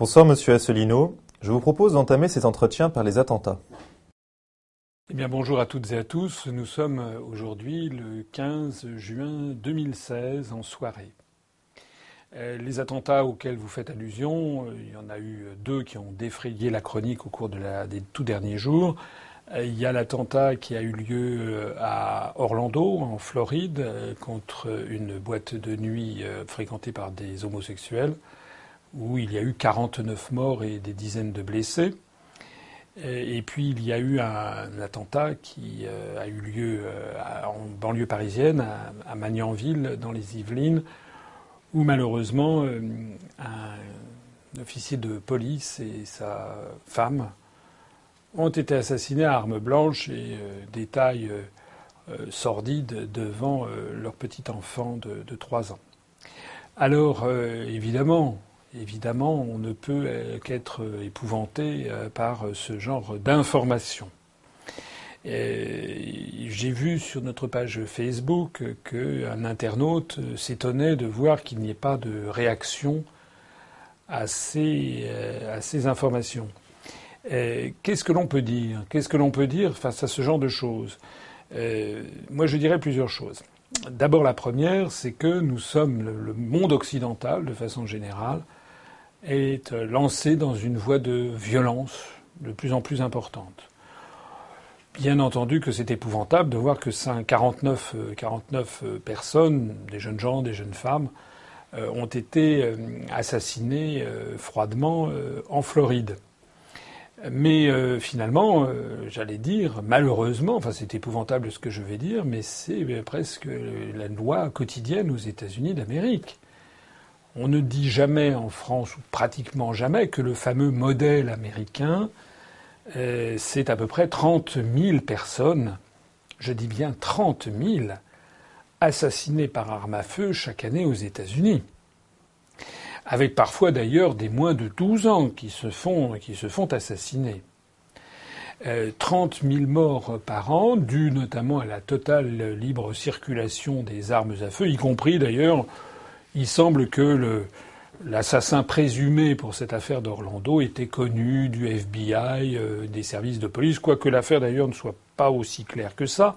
Bonsoir Monsieur Asselineau. Je vous propose d'entamer cet entretien par les attentats. Eh bien bonjour à toutes et à tous. Nous sommes aujourd'hui le 15 juin 2016 en soirée. Euh, les attentats auxquels vous faites allusion, euh, il y en a eu deux qui ont défrayé la chronique au cours des tout derniers jours. Euh, il y a l'attentat qui a eu lieu à Orlando, en Floride, contre une boîte de nuit fréquentée par des homosexuels où il y a eu 49 morts et des dizaines de blessés. Et puis il y a eu un, attentat qui euh, a eu lieu euh, en banlieue parisienne, à, Magnanville, dans les Yvelines, où malheureusement euh, un officier de police et sa femme ont été assassinés à armes blanches et détail sordide devant leur petit enfant de 3 ans. Alors évidemment, évidemment, on ne peut euh, qu'être épouvanté euh, par ce genre d'informations. J'ai vu sur notre page Facebook qu'un internaute s'étonnait de voir qu'il n'y ait pas de réaction à ces, euh, à ces informations. Qu'est-ce que l'on peut dire? Qu'est-ce que l'on peut dire face à ce genre de choses? Moi, je dirais plusieurs choses. D'abord, la première, c'est que nous sommes le monde occidental, de façon générale, est lancé dans une voie de violence de plus en plus importante. Bien entendu que c'est épouvantable de voir que 49, 49 euh, euh, personnes, des jeunes gens, des jeunes femmes, euh, ont été assassinées froidement en Floride. Mais finalement, j'allais dire, malheureusement, enfin c'est épouvantable ce que je vais dire, mais c'est presque la loi quotidienne aux États-Unis d'Amérique. On ne dit jamais en France, ou pratiquement jamais, que le fameux modèle américain, euh, c'est à peu près 30 000 personnes, je dis bien 30 000, assassinées par arme à feu chaque année aux États-Unis. Avec parfois d'ailleurs des moins de 12 ans qui se font, qui se font assassiner. 30 euh, 000 morts par an, dus notamment à la totale libre circulation des armes à feu, y compris d'ailleurs il semble que l'assassin présumé pour cette affaire d'Orlando était connu du FBI, euh, des services de police, quoique l'affaire d'ailleurs ne soit pas aussi claire que ça,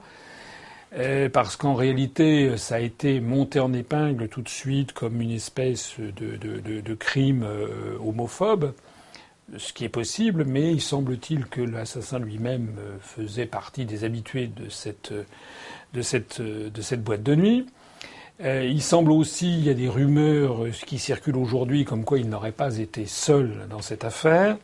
euh, parce qu'en réalité, ça a été monté en épingle tout de suite comme une espèce de, crime euh, homophobe, ce qui est possible, mais il semble-t-il que l'assassin lui-même faisait partie des habitués de cette, de cette boîte de nuit. Euh, il semble aussi, il y a des rumeurs qui circulent aujourd'hui comme quoi il n'aurait pas été seul dans cette affaire.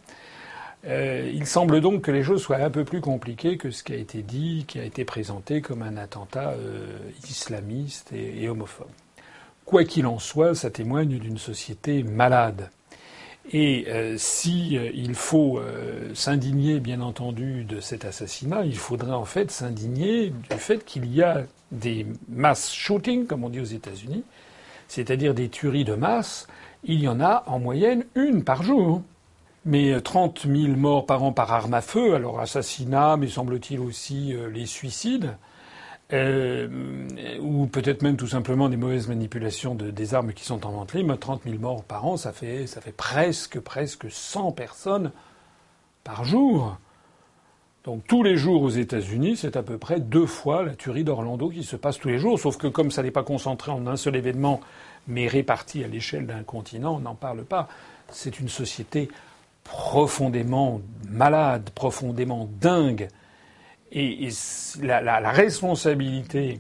Euh, il semble donc que les choses soient un peu plus compliquées que ce qui a été dit, qui a été présenté comme un attentat euh, islamiste et, homophobe. Quoi qu'il en soit, ça témoigne d'une société malade. Et euh, si euh, il faut euh, s'indigner, bien entendu, de cet assassinat, il faudrait en fait s'indigner du fait qu'il y a des mass shootings, comme on dit aux États-Unis, c'est-à-dire des tueries de masse. Il y en a en moyenne une par jour. Mais 30 000 morts par an par arme à feu, alors assassinat, mais semble-t-il aussi les suicides, euh, ou peut-être même tout simplement des mauvaises manipulations de, des armes qui sont en vente libre. 30 000 morts par an, ça fait, ça fait presque, presque 100 personnes par jour. Donc tous les jours aux États-Unis, c'est à peu près deux fois la tuerie d'Orlando qui se passe tous les jours, sauf que comme ça n'est pas concentré en un seul événement, mais réparti à l'échelle d'un continent, on n'en parle pas. C'est une société profondément malade, profondément dingue, et, la, responsabilité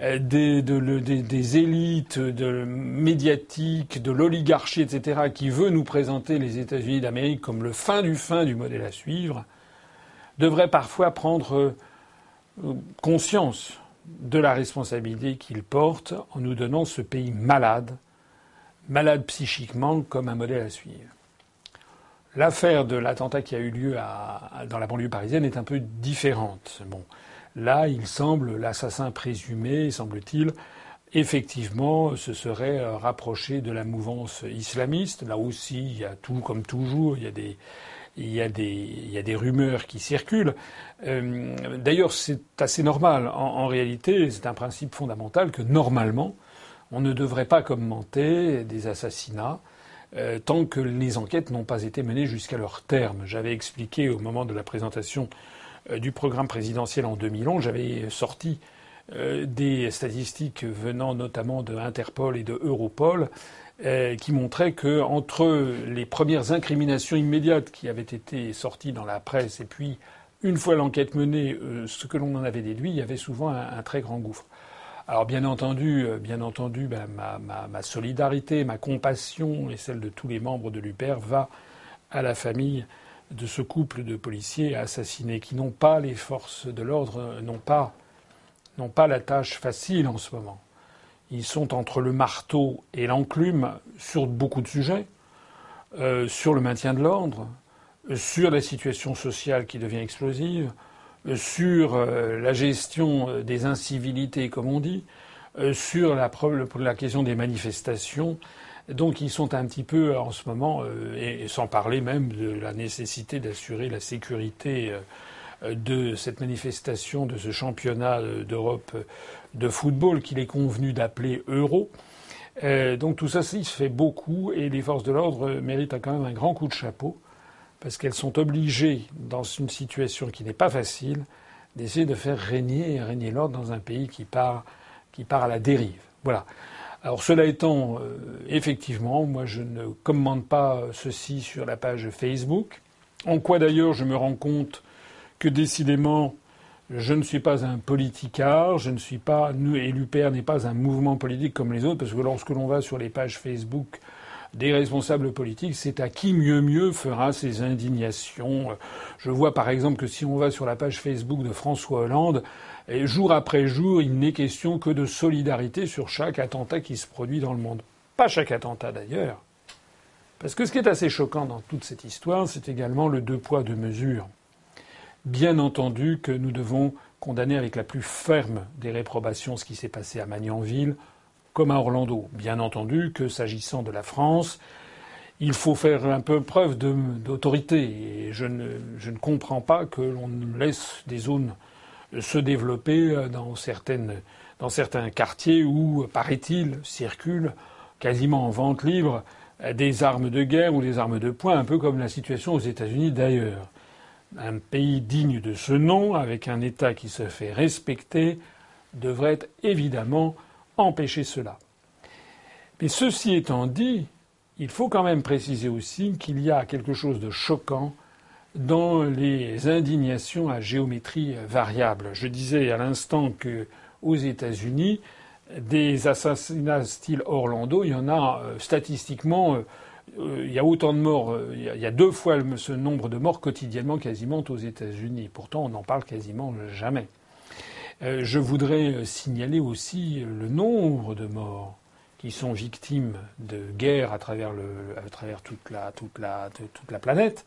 euh, des, de, des, élites médiatiques, de l'oligarchie, etc., qui veut nous présenter les États-Unis d'Amérique comme le fin du fin du modèle à suivre, devrait parfois prendre euh, conscience de la responsabilité qu'il porte en nous donnant ce pays malade, malade psychiquement comme un modèle à suivre. L'affaire de l'attentat qui a eu lieu dans la banlieue parisienne est un peu différente. Bon, là, il semble, l'assassin présumé, semble-t-il, effectivement, se serait euh, rapproché de la mouvance islamiste. Là aussi, il y a tout, comme toujours, il y a des, rumeurs qui circulent. Euh, d'ailleurs, c'est assez normal. En réalité, c'est un principe fondamental que normalement, on ne devrait pas commenter des assassinats euh, tant que les enquêtes n'ont pas été menées jusqu'à leur terme. J'avais expliqué au moment de la présentation euh, du programme présidentiel en 2011, j'avais sorti euh, des statistiques venant notamment de Interpol et de Europol qui montraient que entre les premières incriminations immédiates qui avaient été sorties dans la presse et puis une fois l'enquête menée, ce que l'on en avait déduit, il y avait souvent un très grand gouffre. Alors bien entendu, euh, bien entendu, ben, ma, solidarité, ma compassion et celle de tous les membres de l'UPER va à la famille de ce couple de policiers assassinés qui n'ont pas les forces de l'ordre, n'ont pas, n'ont pas la tâche facile en ce moment. Ils sont entre le marteau et l'enclume sur beaucoup de sujets, euh, sur le maintien de l'ordre, sur la situation sociale qui devient explosive, sur euh, la gestion euh, des incivilités, comme on dit, euh, sur la, la question des manifestations. Donc ils sont un petit peu en ce moment, et sans parler même de la nécessité d'assurer la sécurité de cette manifestation, de ce championnat d'Europe de football qu'il est convenu d'appeler Euro. donc tout ça, il se fait beaucoup et les forces de l'ordre méritent quand même un grand coup de chapeau parce qu'elles sont obligées, dans une situation qui n'est pas facile, d'essayer de faire régner, régner l'ordre dans un pays qui part, qui part à la dérive. Voilà. Alors cela étant, euh, effectivement, moi je ne commande pas ceci sur la page Facebook. En quoi d'ailleurs je me rends compte que décidément je ne suis pas un politicard, je ne suis pas, et l'UPR n'est pas un mouvement politique comme les autres, parce que lorsque l'on va sur les pages Facebook des responsables politiques, c'est à qui mieux mieux fera ces indignations. Je vois par exemple que si on va sur la page Facebook de François Hollande, jour après jour, il n'est question que de solidarité sur chaque attentat qui se produit dans le monde. Pas chaque attentat d'ailleurs. Parce que ce qui est assez choquant dans toute cette histoire, c'est également le deux poids, deux mesures. Bien entendu que nous devons condamner avec la plus ferme des réprobations ce qui s'est passé à Magnanville, comme à Orlando. Bien entendu que s'agissant de la France, il faut faire un peu preuve d'autorité. Je ne, comprends pas que l'on laisse des zones se développer dans, certaines, dans certains quartiers où, paraît-il, circulent quasiment en vente libre des armes de guerre ou des armes de poing, un peu comme la situation aux États-Unis d'ailleurs. Un pays digne de ce nom, avec un État qui se fait respecter, devrait évidemment empêcher cela. Mais ceci étant dit, il faut quand même préciser aussi qu'il y a quelque chose de choquant dans les indignations à géométrie variable. Je disais à l'instant que aux États-Unis, des assassinats style Orlando, il y en a euh, statistiquement, euh, euh, il y a autant de morts, il y a deux fois ce nombre de morts quotidiennement quasiment aux États-Unis. Pourtant, on n'en parle quasiment jamais. Euh, je voudrais signaler aussi le nombre de morts qui sont victimes de guerres à travers, toute, la, planète.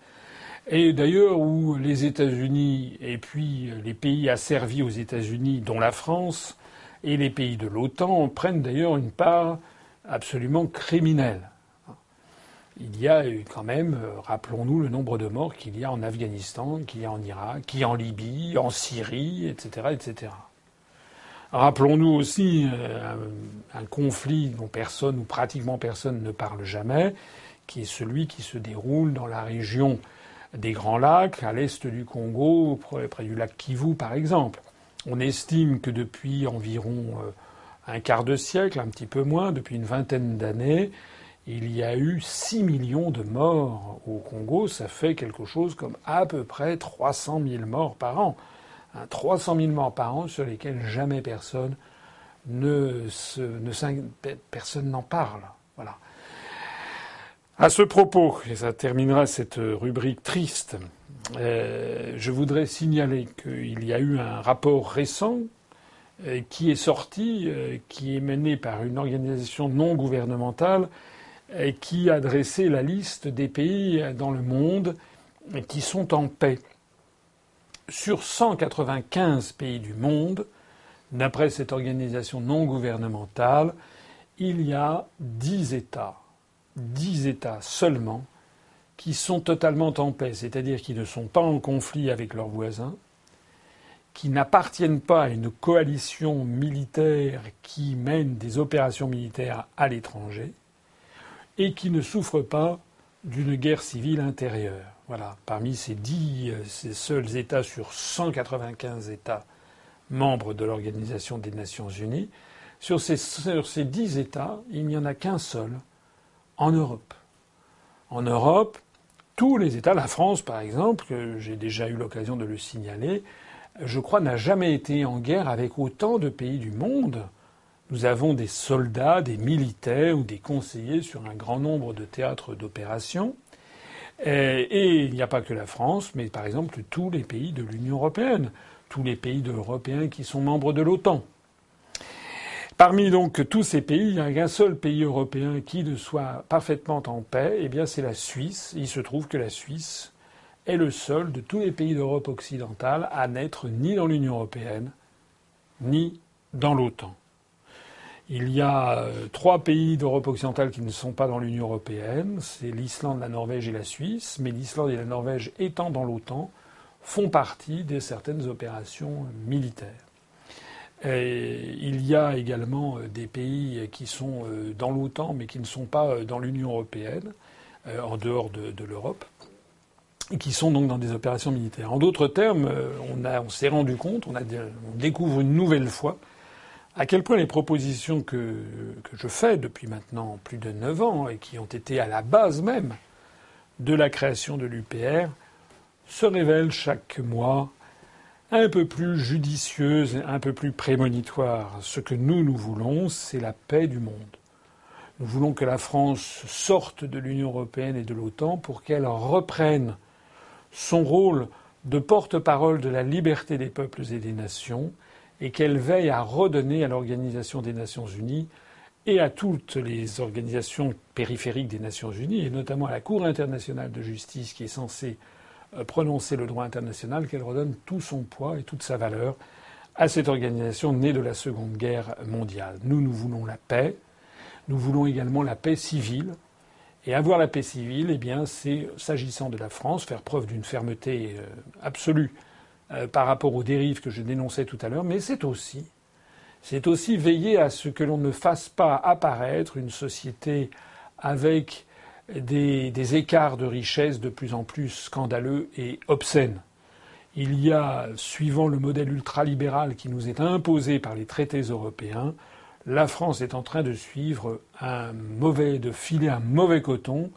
Et d'ailleurs, où les États-Unis et puis les pays asservis aux États-Unis, dont la France, et les pays de l'OTAN prennent d'ailleurs une part absolument criminelle. Il y a quand même, euh, rappelons-nous le nombre de morts qu'il y a en Afghanistan, qu'il y a en Irak, qu'il y a en Libye, en Syrie, etc.. Rappelons-nous aussi euh, un, conflit dont personne ou pratiquement personne ne parle jamais, qui est celui qui se déroule dans la région des Grands Lacs, à l'est du Congo, près du lac Kivu par exemple. On estime que depuis environ euh, un quart de siècle, un petit peu moins, depuis une vingtaine d'années, il y a eu 6 millions de morts au Congo. Ça fait quelque chose comme à peu près 300 000 morts par an. 300 000 morts par an sur lesquels jamais personne ne, se, ne personne n'en parle. Voilà. À ce propos, et ça terminera cette rubrique triste, euh, je voudrais signaler qu'il y a eu un rapport récent euh, qui est sorti, euh, qui est mené par une organisation non gouvernementale qui a dressé la liste des pays dans le monde qui sont en paix. Sur 195 pays du monde, d'après cette organisation non gouvernementale, il y a 10 États, 10 États seulement, qui sont totalement en paix, c'est-à-dire qui ne sont pas en conflit avec leurs voisins, qui n'appartiennent pas à une coalition militaire qui mène des opérations militaires à l'étranger, et qui ne souffre pas d'une guerre civile intérieure. Voilà. Parmi ces dix, ces seuls États sur 195 États membres de l'Organisation des Nations Unies, sur ces, sur ces dix États, il n'y en a qu'un seul en Europe. En Europe, tous les États, la France par exemple, que j'ai déjà eu l'occasion de le signaler, je crois n'a jamais été en guerre avec autant de pays du monde. Nous avons des soldats, des militaires ou des conseillers sur un grand nombre de théâtres d'opération. Et, il n'y a pas que la France, mais par exemple tous les pays de l'Union européenne, tous les pays européens qui sont membres de l'OTAN. Parmi donc tous ces pays, il n'y a qu'un seul pays européen qui ne soit parfaitement en paix, eh bien c'est la Suisse. Il se trouve que la Suisse est le seul de tous les pays d'Europe occidentale à n'être ni dans l'Union européenne, ni dans l'OTAN. Il y a euh, trois pays d'Europe occidentale qui ne sont pas dans l'Union européenne. C'est l'Islande, la Norvège et la Suisse. Mais l'Islande et la Norvège étant dans l'OTAN font partie de certaines opérations militaires. il y a également euh, des pays qui sont euh, dans l'OTAN mais qui ne sont pas dans l'Union européenne, en dehors de, l'Europe, et qui sont donc dans des opérations militaires. En d'autres termes, on, s'est rendu compte, on découvre une nouvelle fois à quel point les propositions que, je fais depuis maintenant plus de neuf ans et qui ont été à la base même de la création de l'UPR se révèlent chaque mois un peu plus judicieuses, un peu plus prémonitoires. Ce que nous, nous voulons, c'est la paix du monde. Nous voulons que la France sorte de l'Union européenne et de l'OTAN pour qu'elle reprenne son rôle de porte-parole de la liberté des peuples et des nations et qu'elle veille à redonner à l'Organisation des Nations Unies et à toutes les organisations périphériques des Nations Unies, et notamment à la Cour internationale de justice qui est censée euh, prononcer le droit international, qu'elle redonne tout son poids et toute sa valeur à cette organisation née de la Seconde Guerre mondiale. Nous, nous voulons la paix, nous voulons également la paix civile, et avoir la paix civile, eh c'est, s'agissant de la France, faire preuve d'une fermeté euh, absolue euh, par rapport aux dérives que je dénonçais tout à l'heure, mais c'est aussi, c'est aussi veiller à ce que l'on ne fasse pas apparaître une société avec des, écarts de richesse de plus en plus scandaleux et obscènes. Il y a, suivant le modèle ultralibéral qui nous est imposé par les traités européens, la France est en train de suivre un mauvais, de filer un mauvais coton,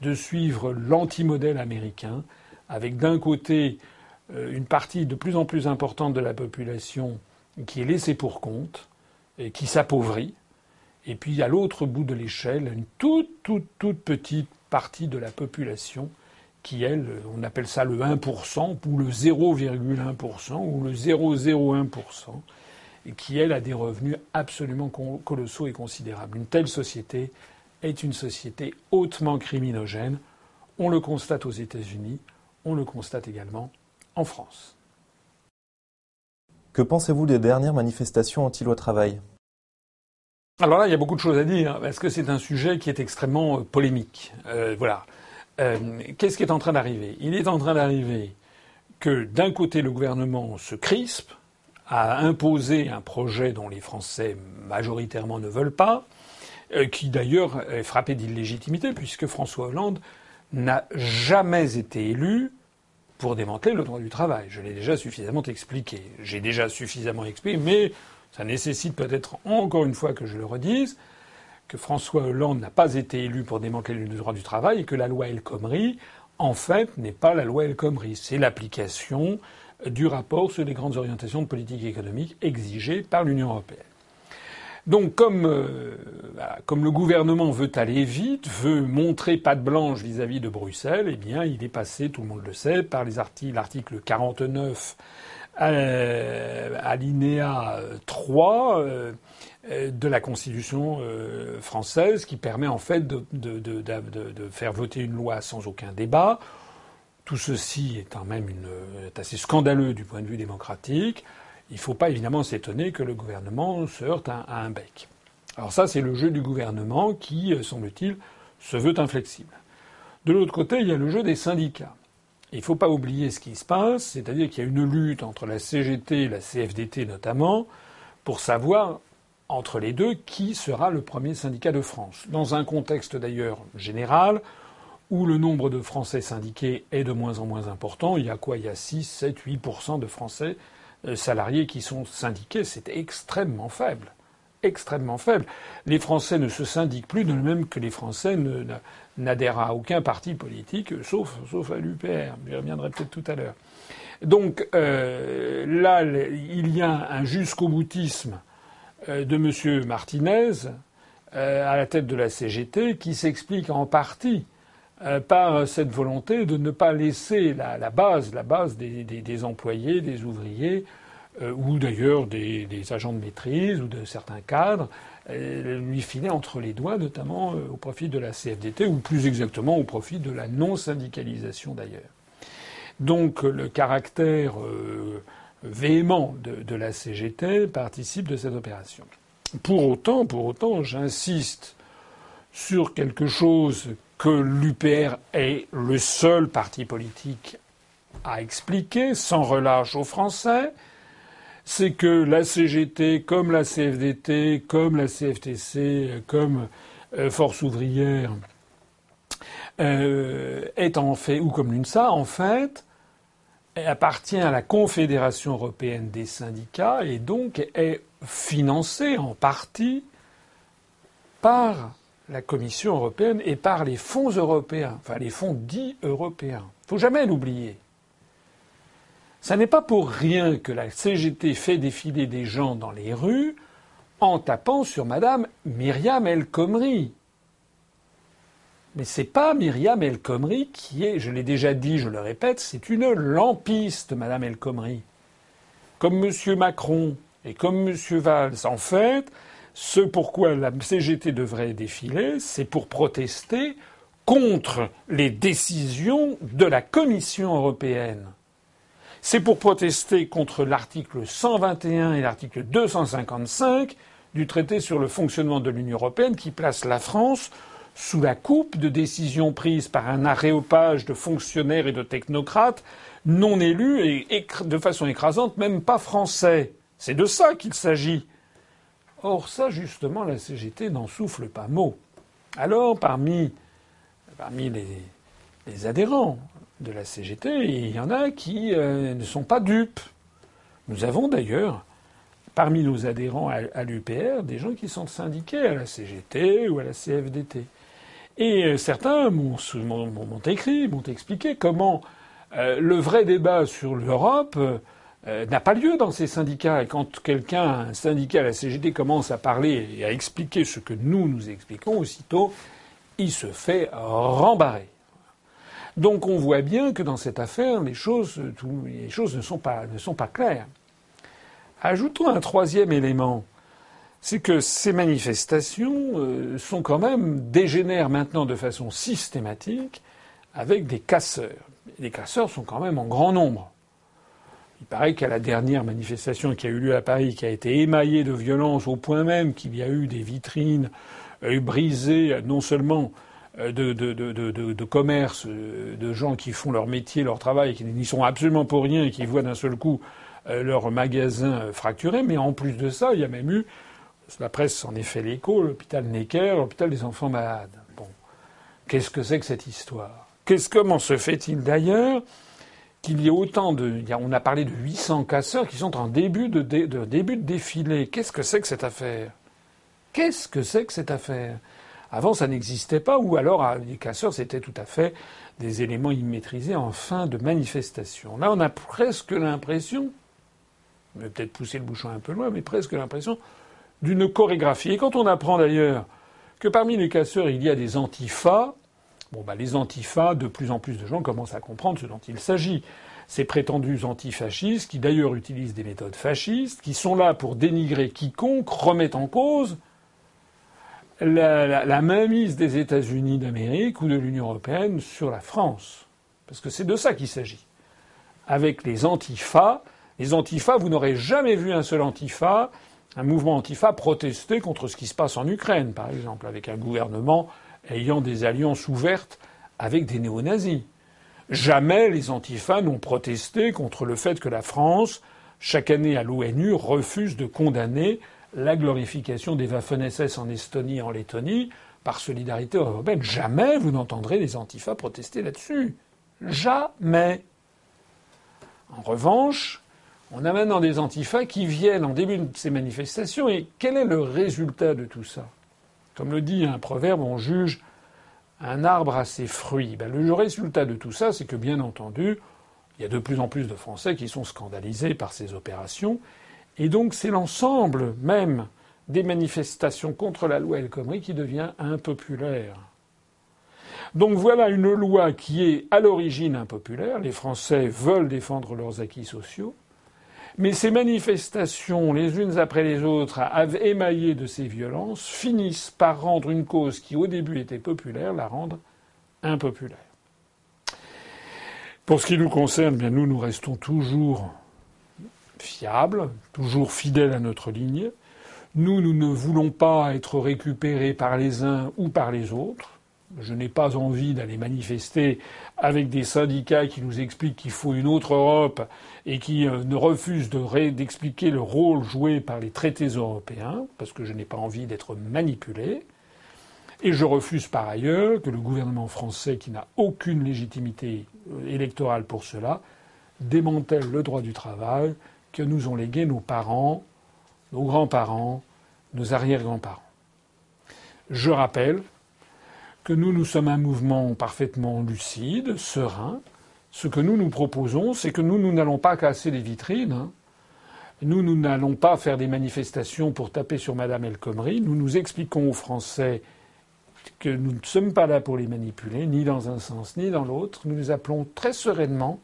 de suivre l'antimodèle américain, avec d'un côté une partie de plus en plus importante de la population qui est laissée pour compte et qui s'appauvrit. Et puis à l'autre bout de l'échelle, une toute, toute, toute petite partie de la population qui, elle, on appelle ça le 1% ou le 0,1% ou le 0,01%, et qui, elle, a des revenus absolument colossaux et considérables. Une telle société est une société hautement criminogène. On le constate aux États-Unis, on le constate également en France. Que pensez-vous des dernières manifestations anti-loi travail? Alors là, il y a beaucoup de choses à dire, parce que c'est un sujet qui est extrêmement euh, polémique. Euh, voilà. Euh, qu'est-ce qui est en train d'arriver? Il est en train d'arriver que d'un côté, le gouvernement se crispe à imposer un projet dont les Français majoritairement ne veulent pas, qui d'ailleurs est frappé d'illégitimité, puisque François Hollande n'a jamais été élu pour démanteler le droit du travail. Je l'ai déjà suffisamment expliqué. J'ai déjà suffisamment expliqué, mais ça nécessite peut-être encore une fois que je le redise, que François Hollande n'a pas été élu pour démanteler le droit du travail et que la loi El Khomri, en fait, n'est pas la loi El Khomri. C'est l'application du rapport sur les grandes orientations de politique économique exigées par l'Union européenne. Donc, comme, euh, comme le gouvernement veut aller vite, veut montrer patte blanche vis-à-vis de Bruxelles, eh bien, il est passé, tout le monde le sait, par l'article 49, euh, alinéa 3 euh, de la Constitution française, qui permet en fait de, faire voter une loi sans aucun débat. Tout ceci est même assez scandaleux du point de vue démocratique il ne faut pas évidemment s'étonner que le gouvernement se heurte à, un bec. Alors ça, c'est le jeu du gouvernement qui, euh, semble-t-il, se veut inflexible. De l'autre côté, il y a le jeu des syndicats. Il ne faut pas oublier ce qui se passe, c'est-à-dire qu'il y a une lutte entre la CGT et la CFDT notamment, pour savoir entre les deux qui sera le premier syndicat de France. Dans un contexte d'ailleurs général où le nombre de Français syndiqués est de moins en moins important. Il y a quoi? Il y a 6, 7, 8% de Français salariés qui sont syndiqués. C'est extrêmement faible. Extrêmement faible. Les Français ne se syndiquent plus de même que les Français n'adhèrent à aucun parti politique, sauf, sauf à l'UPR. J'y reviendrai peut-être tout à l'heure. Donc euh, là, il y a un jusqu'au boutisme euh, de M. Martinez à la tête de la CGT qui s'explique en partie euh, par cette volonté de ne pas laisser la, base, la base des, employés, des ouvriers, euh, ou d'ailleurs des, agents de maîtrise ou de certains cadres, euh, lui filer entre les doigts, notamment au profit de la CFDT, ou plus exactement au profit de la non-syndicalisation d'ailleurs. Donc le caractère véhément de, la CGT participe de cette opération. Pour autant, j'insiste sur quelque chose que l'UPR est le seul parti politique à expliquer sans relâche aux Français, c'est que la CGT, comme la CFDT, comme la CFTC, comme euh, Force ouvrière, euh, fait, ou comme l'UNSA, en fait, appartient à la Confédération européenne des syndicats et donc est financée en partie par la Commission européenne et par les fonds européens, enfin les fonds dits européens. Il faut jamais l'oublier. Ce n'est pas pour rien que la CGT fait défiler des gens dans les rues en tapant sur Madame Myriam El Khomri. Mais c'est pas Myriam El Khomri qui est, je l'ai déjà dit, je le répète, c'est une lampiste, Madame El Khomri. Comme M. Macron et comme M. Valls. En fait, ce pourquoi la CGT devrait défiler, c'est pour protester contre les décisions de la Commission européenne. C'est pour protester contre l'article 121 et l'article 255 du traité sur le fonctionnement de l'Union européenne qui place la France sous la coupe de décisions prises par un aréopage de fonctionnaires et de technocrates non élus et de façon écrasante même pas français. C'est de ça qu'il s'agit. Or, ça, justement, la CGT n'en souffle pas mot. Alors, parmi, les, adhérents de la CGT, il y en a qui euh, ne sont pas dupes. Nous avons d'ailleurs, parmi nos adhérents à, l'UPR, des gens qui sont syndiqués à la CGT ou à la CFDT. Et euh, certains m'ont écrit, m'ont expliqué comment euh, le vrai débat sur l'Europe euh, n'a pas lieu dans ces syndicats. Et quand quelqu'un, un syndicat à la CGT, commence à parler et à expliquer ce que nous nous expliquons, aussitôt, il se fait rembarrer. Donc on voit bien que dans cette affaire, les choses, ne, sont pas, ne sont pas claires. Ajoutons un troisième élément, c'est que ces manifestations euh, sont quand même dégénèrent maintenant de façon systématique avec des casseurs. Les casseurs sont quand même en grand nombre. Il paraît qu'à la dernière manifestation qui a eu lieu à Paris, qui a été émaillée de violence au point même qu'il y a eu des vitrines euh, brisées, non seulement euh, de, de, de, commerce, euh, de gens qui font leur métier, leur travail, qui n'y sont absolument pour rien et qui voient d'un seul coup leur magasin fracturé, mais en plus de ça, il y a même eu, la presse en est fait l'écho, l'hôpital Necker, l'hôpital des enfants malades. Bon, qu'est-ce que c'est que cette histoire? Qu'est-ce comment se fait-il d'ailleurs? Qu'il y ait autant de. On a parlé de 800 casseurs qui sont en début de, début de défilé. Qu'est-ce que c'est que cette affaire? Qu'est-ce que c'est que cette affaire? Avant, ça n'existait pas, ou alors ah, les casseurs, c'était tout à fait des éléments immaîtrisés en fin de manifestation. Là, on a presque l'impression, je vais peut-être pousser le bouchon un peu loin, mais presque l'impression d'une chorégraphie. Et quand on apprend d'ailleurs que parmi les casseurs, il y a des antifas, Bon, bah, les antifas, de plus en plus de gens commencent à comprendre ce dont il s'agit. Ces prétendus antifascistes, qui d'ailleurs utilisent des méthodes fascistes, qui sont là pour dénigrer quiconque, remettent en cause la, mainmise des États-Unis d'Amérique ou de l'Union européenne sur la France. Parce que c'est de ça qu'il s'agit. Avec les antifas, les antifas, vous n'aurez jamais vu un seul antifa, un mouvement antifa protester contre ce qui se passe en Ukraine, par exemple, avec un gouvernement ayant des alliances ouvertes avec des néo-nazis. Jamais les antifas n'ont protesté contre le fait que la France, chaque année à l'ONU, refuse de condamner la glorification des Waffen-SS en Estonie et en Lettonie par solidarité européenne. Jamais vous n'entendrez les antifas protester là-dessus. Jamais. En revanche, on a maintenant des antifas qui viennent en début de ces manifestations et quel est le résultat de tout ça? Comme le dit un proverbe, on juge un arbre à ses fruits. Ben, le résultat de tout ça, c'est que bien entendu, il y a de plus en plus de Français qui sont scandalisés par ces opérations. Et donc c'est l'ensemble même des manifestations contre la loi El Khomri qui devient impopulaire. Donc voilà une loi qui est à l'origine impopulaire. Les Français veulent défendre leurs acquis sociaux. Mais ces manifestations, les unes après les autres, émaillées de ces violences, finissent par rendre une cause qui au début était populaire, la rendre impopulaire. Pour ce qui nous concerne, bien nous, nous restons toujours fiables, toujours fidèles à notre ligne. Nous, nous ne voulons pas être récupérés par les uns ou par les autres. Je n'ai pas envie d'aller manifester avec des syndicats qui nous expliquent qu'il faut une autre Europe et qui euh, ne refusent d'expliquer le rôle joué par les traités européens, parce que je n'ai pas envie d'être manipulé. Et je refuse par ailleurs que le gouvernement français, qui n'a aucune légitimité euh, électorale pour cela, démantèle le droit du travail que nous ont légué nos parents, nos grands-parents, nos arrière-grands-parents. Je rappelle que nous, nous sommes un mouvement parfaitement lucide, serein. Ce que nous nous proposons, c'est que nous, nous n'allons pas casser les vitrines. Hein. Nous, nous n'allons pas faire des manifestations pour taper sur Madame El Khomri. Nous nous expliquons aux Français que nous ne sommes pas là pour les manipuler, ni dans un sens ni dans l'autre. Nous les appelons très sereinement.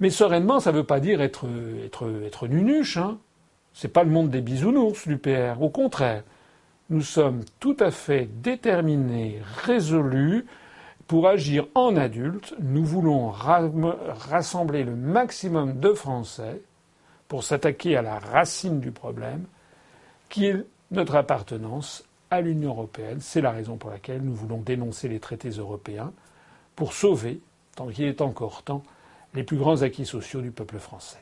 Mais sereinement, ça ne veut pas dire être, être, nunuche. Hein. C'est pas le monde des bisounours, l'UPR. Au contraire nous sommes tout à fait déterminés, résolus pour agir en adulte. Nous voulons rassembler le maximum de Français pour s'attaquer à la racine du problème, qui est notre appartenance à l'Union européenne. C'est la raison pour laquelle nous voulons dénoncer les traités européens pour sauver, tant qu'il est encore temps, les plus grands acquis sociaux du peuple français.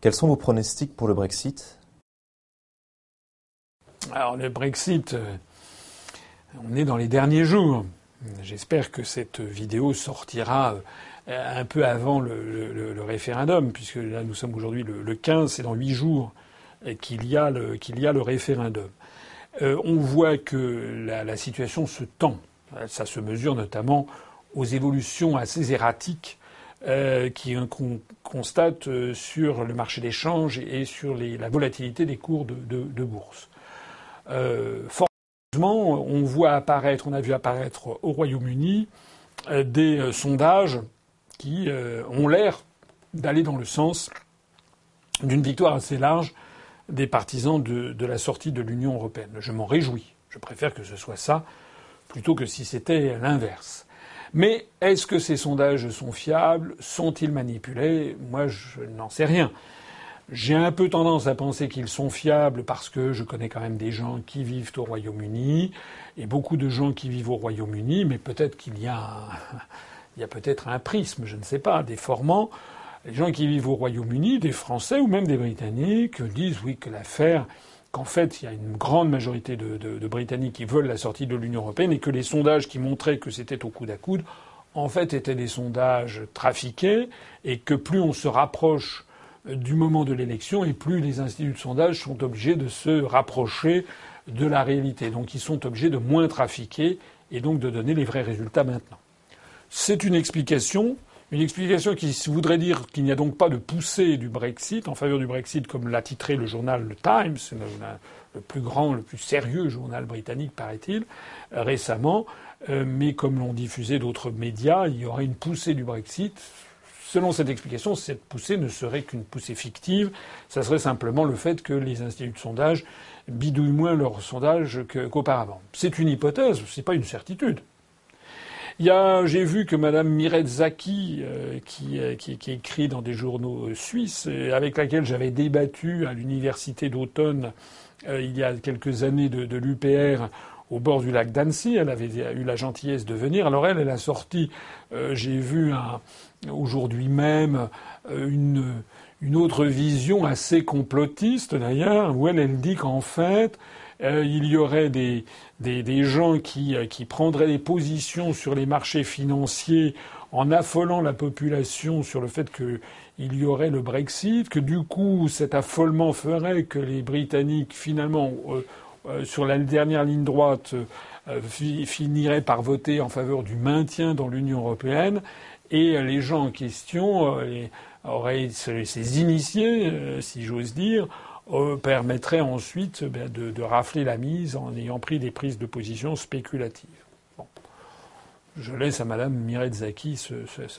Quels sont vos pronostics pour le Brexit? Alors le Brexit, euh, on est dans les derniers jours. J'espère que cette vidéo sortira euh, un peu avant le, référendum, puisque là nous sommes aujourd'hui le, 15, c'est dans huit jours qu'il y, a le, qu'il y a le référendum. Euh, on voit que la, situation se tend. Ça se mesure notamment aux évolutions assez erratiques qu'on constate sur le marché des changes et sur la volatilité des cours de bourse. Euh, on voit apparaître, on a vu apparaître au Royaume-Uni euh, des euh, sondages qui ont l'air d'aller dans le sens d'une victoire assez large des partisans de, la sortie de l'Union européenne. Je m'en réjouis. Je préfère que ce soit ça plutôt que si c'était l'inverse. Mais est-ce que ces sondages sont fiables? Sont-ils manipulés? Moi, je n'en sais rien. J'ai un peu tendance à penser qu'ils sont fiables parce que je connais quand même des gens qui vivent au Royaume-Uni et beaucoup de gens qui vivent au Royaume-Uni, mais peut-être qu'il y a, il y a peut-être un prisme, je ne sais pas, déformant. Les gens qui vivent au Royaume-Uni, des Français ou même des Britanniques, disent oui que l'affaire, qu'en fait il y a une grande majorité de Britanniques qui veulent la sortie de l'Union européenne et que les sondages qui montraient que c'était au coude à coude, en fait étaient des sondages trafiqués et que plus on se rapproche du moment de l'élection et plus les instituts de sondage sont obligés de se rapprocher de la réalité. Donc ils sont obligés de moins trafiquer et donc de donner les vrais résultats maintenant. C'est une explication, une explication qui voudrait dire qu'il n'y a donc pas de poussée du Brexit en faveur du Brexit comme l'a titré le journal Le Times, le plus grand, le plus sérieux journal britannique, paraît-il, récemment. Euh, mais comme l'ont diffusé d'autres médias, il y aurait une poussée du Brexit Selon cette explication, cette poussée ne serait qu'une poussée fictive. Ça serait simplement le fait que les instituts de sondage bidouillent moins leurs sondages qu'auparavant. c'est une hypothèse, c'est pas une certitude. J'ai vu que Madame Mireille Zaki, euh, euh, qui, qui, écrit dans des journaux euh, suisses, avec laquelle j'avais débattu à l'université d'automne il y a quelques années de, de l'UPR au bord du lac d'Annecy. Elle avait eu la gentillesse de venir. Alors elle, elle a sorti, j'ai vu un, aujourd'hui même euh, une, une autre vision assez complotiste d'ailleurs, où elle, elle dit qu'en fait, euh, il y aurait des, des, des gens qui, euh, qui prendraient des positions sur les marchés financiers en affolant la population sur le fait qu'il y aurait le Brexit, que du coup cet affolement ferait que les Britanniques finalement euh, sur la dernière ligne droite finiraient par voter en faveur du maintien dans l'Union européenne et les gens en question auraient ces initiés, si j'ose dire, euh, permettrait ensuite ben, de, rafler la mise en ayant pris des prises de position spéculatives. Je laisse à Madame Mireille Zaki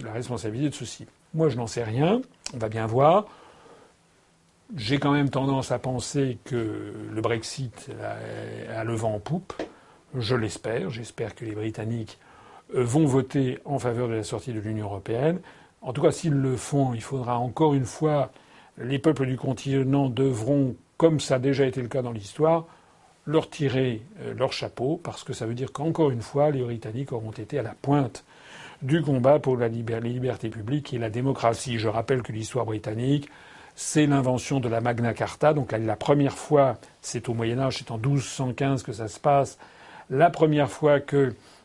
la responsabilité de ceci. Moi, je n'en sais rien. On va bien voir. J'ai quand même tendance à penser que le Brexit a le vent en poupe. Je l'espère. J'espère que les Britanniques euh, vont voter en faveur de la sortie de l'Union européenne. En tout cas, s'ils le font, il faudra encore une fois les peuples du continent devront, comme ça a déjà été le cas dans l'histoire, leur tirer euh, leur chapeau, parce que ça veut dire qu'encore une fois, les Britanniques auront été à la pointe du combat pour la les libertés publiques et la démocratie. Je rappelle que l'histoire britannique, c'est l'invention de la Magna Carta. Donc la première fois, c'est au Moyen Âge, c'est en 1215 que ça se passe, la première fois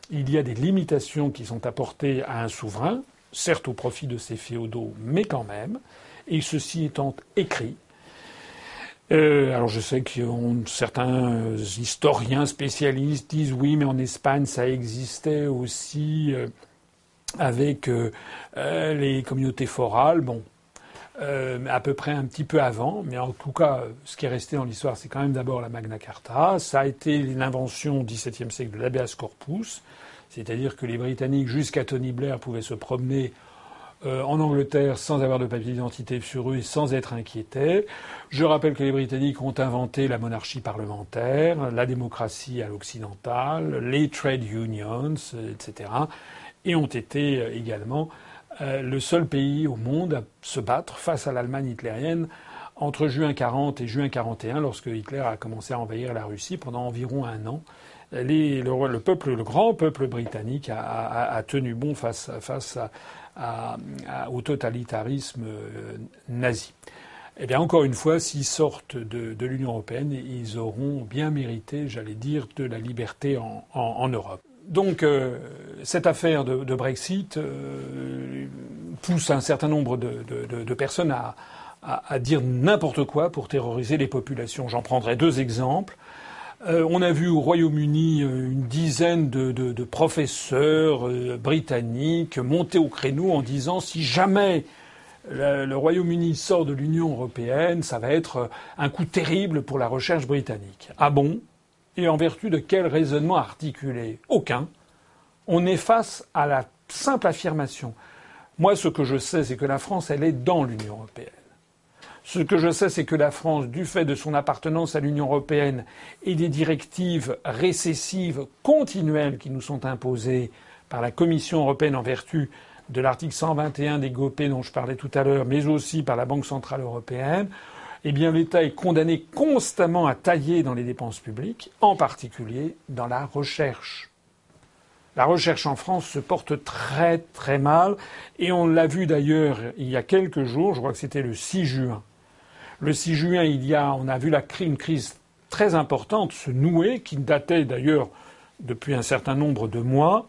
qu'il y a des limitations qui sont apportées à un souverain, certes au profit de ses féodaux, mais quand même et ceci étant écrit. Euh, alors je sais que certains euh, historiens spécialistes disent oui, mais en Espagne ça existait aussi euh, avec les communautés forales. Bon, à peu près un petit peu avant, mais en tout cas, ce qui est resté dans l'histoire, c'est quand même d'abord la Magna Carta. Ça a été l'invention au XVIIe siècle de l'habeas corpus, c'est-à-dire que les Britanniques, jusqu'à Tony Blair, pouvaient se promener euh, en Angleterre sans avoir de papier d'identité sur eux et sans être inquiétés. Je rappelle que les Britanniques ont inventé la monarchie parlementaire, la démocratie à l'occidental, les trade unions, etc. et ont été euh, également euh, le seul pays au monde à se battre face à l'Allemagne hitlérienne entre juin 40 et juin 41, lorsque Hitler a commencé à envahir la Russie pendant environ un an. Le, peuple, le grand peuple britannique a, tenu bon face, au totalitarisme euh, nazi. Eh bien, encore une fois, s'ils sortent de, l'Union européenne, ils auront bien mérité, j'allais dire, de la liberté en, Europe. Donc, euh, cette affaire de, Brexit euh, pousse un certain nombre de, personnes à dire n'importe quoi pour terroriser les populations. J'en prendrai deux exemples. Euh, on a vu au Royaume-Uni euh, une dizaine de, professeurs euh, britanniques monter au créneau en disant si jamais le, Royaume-Uni sort de l'Union européenne, ça va être un coup terrible pour la recherche britannique. Ah bon? Et en vertu de quel raisonnement articulé? Aucun. On est face à la simple affirmation. Moi, ce que je sais, c'est que la France, elle est dans l'Union européenne. Ce que je sais, c'est que la France, du fait de son appartenance à l'Union européenne et des directives récessives continuelles qui nous sont imposées par la Commission européenne en vertu de l'article 121 des GOP dont je parlais tout à l'heure, mais aussi par la Banque centrale européenne, eh bien l'État est condamné constamment à tailler dans les dépenses publiques, en particulier dans la recherche. La recherche en France se porte très très mal et on l'a vu d'ailleurs il y a quelques jours, je crois que c'était le 6 juin, le 6 juin, il y a, on a vu une crise très importante se nouer, qui datait d'ailleurs depuis un certain nombre de mois,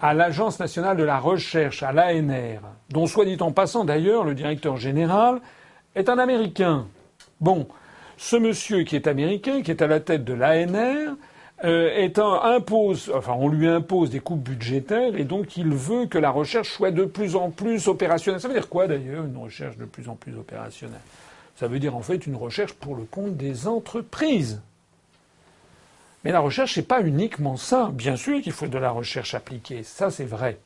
à l'Agence nationale de la recherche, à l'ANR, dont soit dit en passant d'ailleurs, le directeur général est un Américain. Bon, ce monsieur qui est américain, qui est à la tête de l'ANR, euh, impose, enfin on lui impose des coupes budgétaires et donc il veut que la recherche soit de plus en plus opérationnelle. Ça veut dire quoi d'ailleurs une recherche de plus en plus opérationnelle? Ça veut dire en fait une recherche pour le compte des entreprises. Mais la recherche, n'est pas uniquement ça. Bien sûr qu'il faut de la recherche appliquée, ça c'est vrai.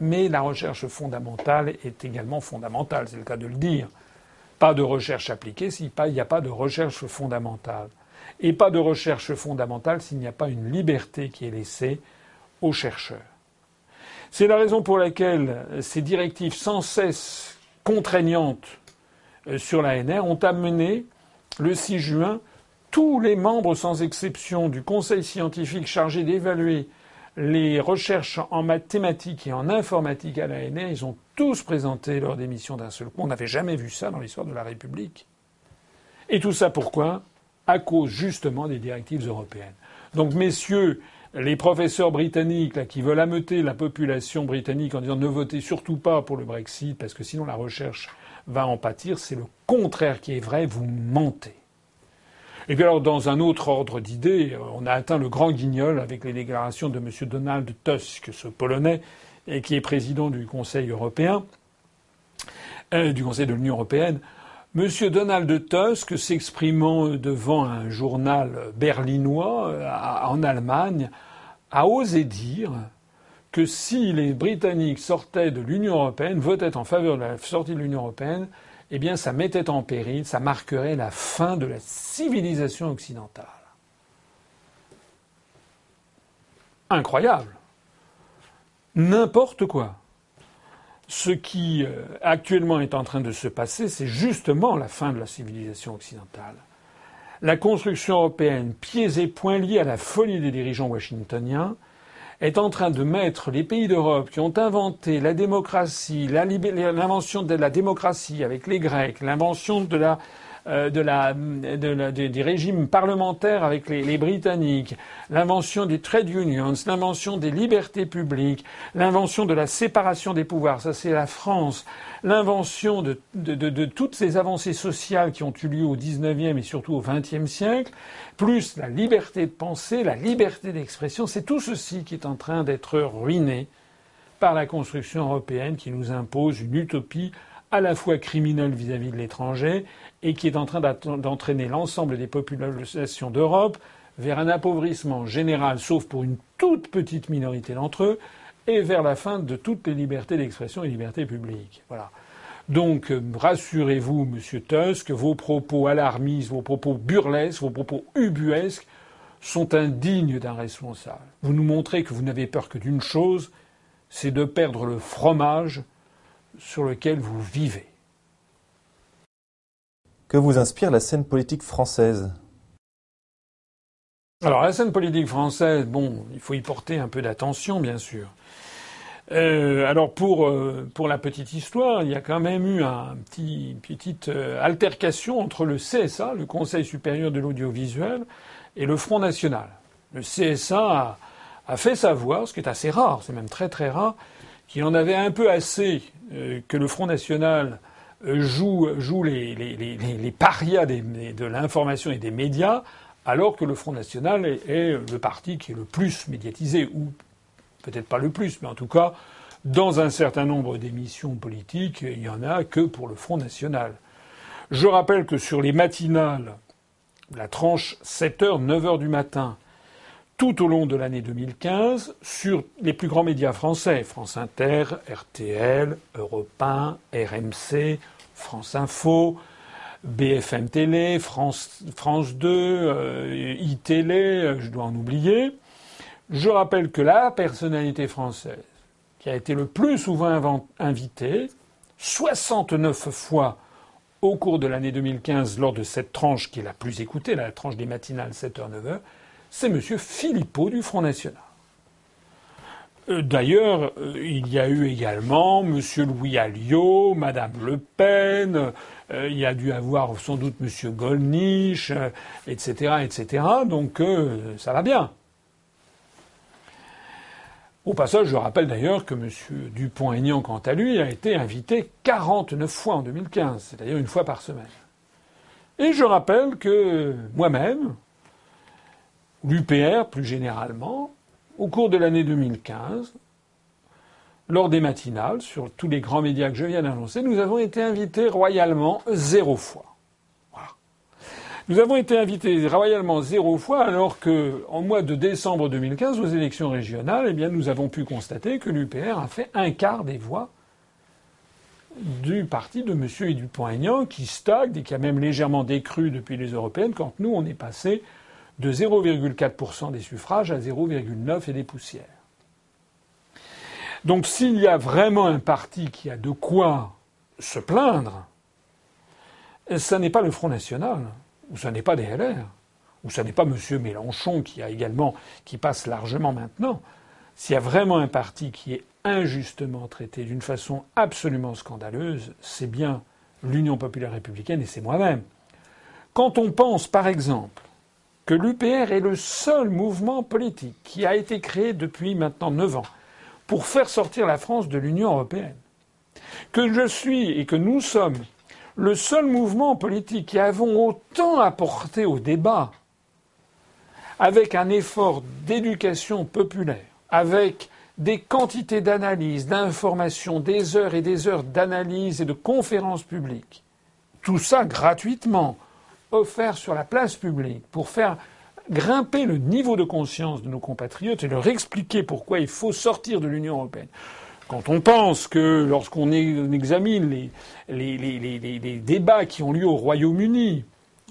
Mais la recherche fondamentale est également fondamentale, c'est le cas de le dire. Pas de recherche appliquée s'il n'y a pas de recherche fondamentale. Et pas de recherche fondamentale s'il n'y a pas une liberté qui est laissée aux chercheurs. C'est la raison pour laquelle ces directives sans cesse contraignantes sur l'ANR ont amené le 6 juin tous les membres sans exception du conseil scientifique chargé d'évaluer les recherches en mathématiques et en informatique à l'ANR, ils ont tous présenté leur démission d'un seul coup. On n'avait jamais vu ça dans l'histoire de la République. Et tout ça pourquoi? À cause justement des directives européennes. Donc, messieurs, les professeurs britanniques qui veulent ameuter la population britannique en disant ne votez surtout pas pour le Brexit parce que sinon la recherche va en pâtir, c'est le contraire qui est vrai, vous mentez. Et puis alors, dans un autre ordre d'idées, on a atteint le grand guignol avec les déclarations de M. Donald Tusk, ce Polonais, et qui est président du Conseil européen, euh, du Conseil de l'Union européenne. M. Donald Tusk, s'exprimant devant un journal berlinois euh, en Allemagne, a osé dire que si les Britanniques sortaient de l'Union européenne, votaient en faveur de la sortie de l'Union européenne, eh bien ça mettait en péril, ça marquerait la fin de la civilisation occidentale. Incroyable. N'importe quoi. Ce qui euh, actuellement est en train de se passer, c'est justement la fin de la civilisation occidentale. La construction européenne, pieds et poings liés à la folie des dirigeants washingtoniens, est en train de mettre les pays d'Europe qui ont inventé la démocratie, l'invention de la démocratie avec les Grecs, l'invention de la euh, de la, des régimes parlementaires avec les, Britanniques, l'invention des trade unions, l'invention des libertés publiques, l'invention de la séparation des pouvoirs, ça c'est la France, l'invention de, de, toutes ces avancées sociales qui ont eu lieu au XIXe et surtout au XXe siècle, plus la liberté de penser, la liberté d'expression, c'est tout ceci qui est en train d'être ruiné par la construction européenne qui nous impose une utopie à la fois criminelle vis-à-vis de l'étranger et qui est en train d'entraîner l'ensemble des populations d'Europe vers un appauvrissement général, sauf pour une toute petite minorité d'entre eux, et vers la fin de toutes les libertés d'expression et libertés publiques. Voilà. Donc, euh, rassurez-vous, Monsieur Tusk, vos propos alarmistes, vos propos burlesques, vos propos ubuesques sont indignes d'un responsable. Vous nous montrez que vous n'avez peur que d'une chose, c'est de perdre le fromage sur lequel vous vivez. Que vous inspire la scène politique française? Alors la scène politique française, bon, il faut y porter un peu d'attention, bien sûr. Euh, alors pour euh, pour la petite histoire, il y a quand même eu un petit petite euh, altercation entre le CSA, le Conseil supérieur de l'audiovisuel, et le Front national. Le CSA a, a, fait savoir, ce qui est assez rare, c'est même très très rare, qu'il en avait un peu assez euh, que le Front National euh, joue, les, parias de l'information et des médias, alors que le Front National est, est, le parti qui est le plus médiatisé, ou peut-être pas le plus, mais en tout cas, dans un certain nombre d'émissions politiques, il n'y en a que pour le Front National. Je rappelle que sur les matinales, la tranche 7h, 9h du matin, tout au long de l'année 2015 sur les plus grands médias français, France Inter, RTL, Europe 1, RMC, France Info, BFM Télé, France, France 2, euh, iTélé, euh, je dois en oublier. Je rappelle que la personnalité française qui a été le plus souvent invitée, 69 fois au cours de l'année 2015 lors de cette tranche qui est la plus écoutée, la tranche des matinales 7h-9h, c'est M. Philippot du Front National. Euh, d'ailleurs, euh, il y a eu également M. Louis Alliot, Mme Le Pen, euh, il y a dû avoir sans doute M. Gollnisch, etc., etc. Donc ça va bien. Au passage, je rappelle d'ailleurs que M. Dupont-Aignan, quant à lui, a été invité 49 fois en 2015, c'est-à-dire une fois par semaine. Et je rappelle que moi-même, l'UPR plus généralement, au cours de l'année 2015, lors des matinales, sur tous les grands médias que je viens d'annoncer, nous avons été invités royalement zéro fois. Nous avons été invités royalement zéro fois alors que, en mois de décembre 2015, aux élections régionales, eh nous avons pu constater que l'UPR a fait un quart des voix du parti de M. Dupont-Aignan qui stagne et qui a même légèrement décru depuis les européennes quand nous, on est passé de 0,4% des suffrages à 0,9% et des poussières. Donc s'il y a vraiment un parti qui a de quoi se plaindre, ce n'est pas le Front National, ou ce n'est pas des LR, ou ce n'est pas M. Mélenchon qui qui passe largement maintenant. s'il y a vraiment un parti qui est injustement traité d'une façon absolument scandaleuse, c'est bien l'Union populaire républicaine et c'est moi-même. Quand on pense, par exemple, que l'UPR est le seul mouvement politique qui a été créé depuis maintenant neuf ans pour faire sortir la France de l'Union européenne, que je suis et que nous sommes le seul mouvement politique qui avons autant apporté au débat, avec un effort d'éducation populaire, avec des quantités d'analyses, d'informations, des heures et des heures d'analyse et de conférences publiques, tout ça gratuitement, offert sur la place publique pour faire grimper le niveau de conscience de nos compatriotes et leur expliquer pourquoi il faut sortir de l'Union européenne. Quand on pense que lorsqu'on examine les, débats qui ont lieu au Royaume-Uni,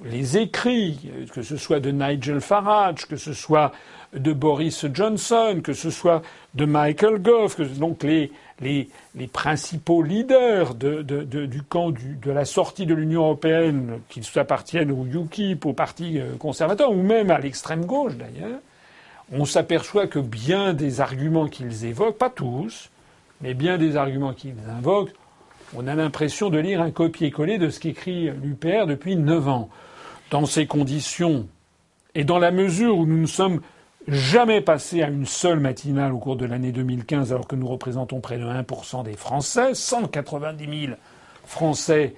les écrits, que ce soit de Nigel Farage, que ce soit de Boris Johnson, que ce soit de Michael Gove, que donc les, les, principaux leaders de, de, de, du camp de la sortie de l'Union européenne, qu'ils appartiennent au UKIP, au Parti euh, conservateur, ou même à l'extrême gauche d'ailleurs, on s'aperçoit que bien des arguments qu'ils évoquent, pas tous, mais bien des arguments qu'ils invoquent, on a l'impression de lire un copier-coller de ce qu'écrit l'UPR depuis neuf ans. Dans ces conditions, et dans la mesure où nous ne sommes jamais passé à une seule matinale au cours de l'année 2015 alors que nous représentons près de 1% des Français. 190 000 Français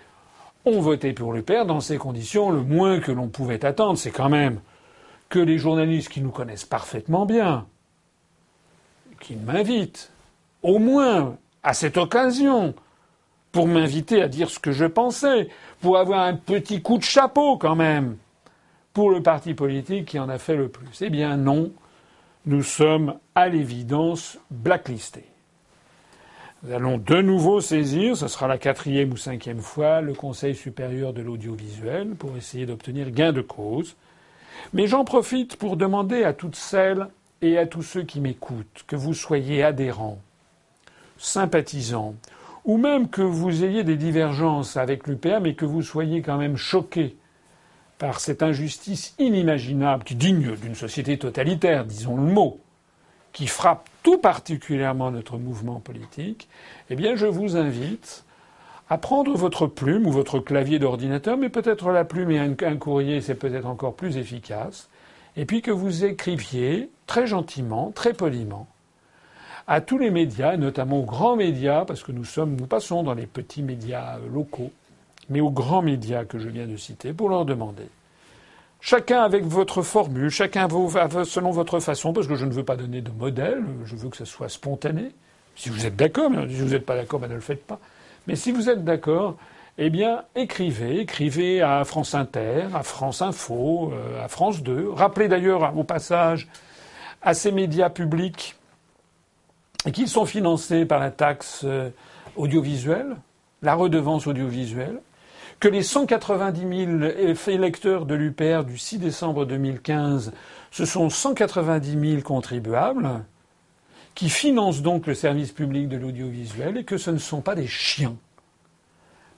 ont voté pour le père. Dans ces conditions, le moins que l'on pouvait attendre, c'est quand même que les journalistes qui nous connaissent parfaitement bien, qu'ils m'invitent, au moins à cette occasion, pour m'inviter à dire ce que je pensais, pour avoir un petit coup de chapeau quand même pour le parti politique qui en a fait le plus Eh bien non, nous sommes à l'évidence blacklistés. Nous allons de nouveau saisir, ce sera la quatrième ou cinquième fois, le Conseil supérieur de l'audiovisuel pour essayer d'obtenir gain de cause. Mais j'en profite pour demander à toutes celles et à tous ceux qui m'écoutent que vous soyez adhérents, sympathisants, ou même que vous ayez des divergences avec l'UPM et que vous soyez quand même choqués par cette injustice inimaginable qui digne d'une société totalitaire, disons le mot, qui frappe tout particulièrement notre mouvement politique, eh bien je vous invite à prendre votre plume ou votre clavier d'ordinateur, mais peut-être la plume et un, courrier, c'est peut-être encore plus efficace, et puis que vous écriviez très gentiment, très poliment, à tous les médias, notamment aux grands médias, parce que nous sommes, nous passons dans les petits médias locaux, mais aux grands médias que je viens de citer, pour leur demander. Chacun avec votre formule, chacun selon votre façon, parce que je ne veux pas donner de modèle, je veux que ça soit spontané. Si vous êtes d'accord, si vous n'êtes pas d'accord, ben ne le faites pas. Mais si vous êtes d'accord, eh bien, écrivez, écrivez à France Inter, à France Info, euh, à France 2. Rappelez d'ailleurs au passage à ces médias publics qu'ils sont financés par la taxe euh, audiovisuelle, la redevance audiovisuelle que les 190 000 électeurs de l'UPR du 6 décembre 2015, ce sont 190 000 contribuables qui financent donc le service public de l'audiovisuel et que ce ne sont pas des chiens.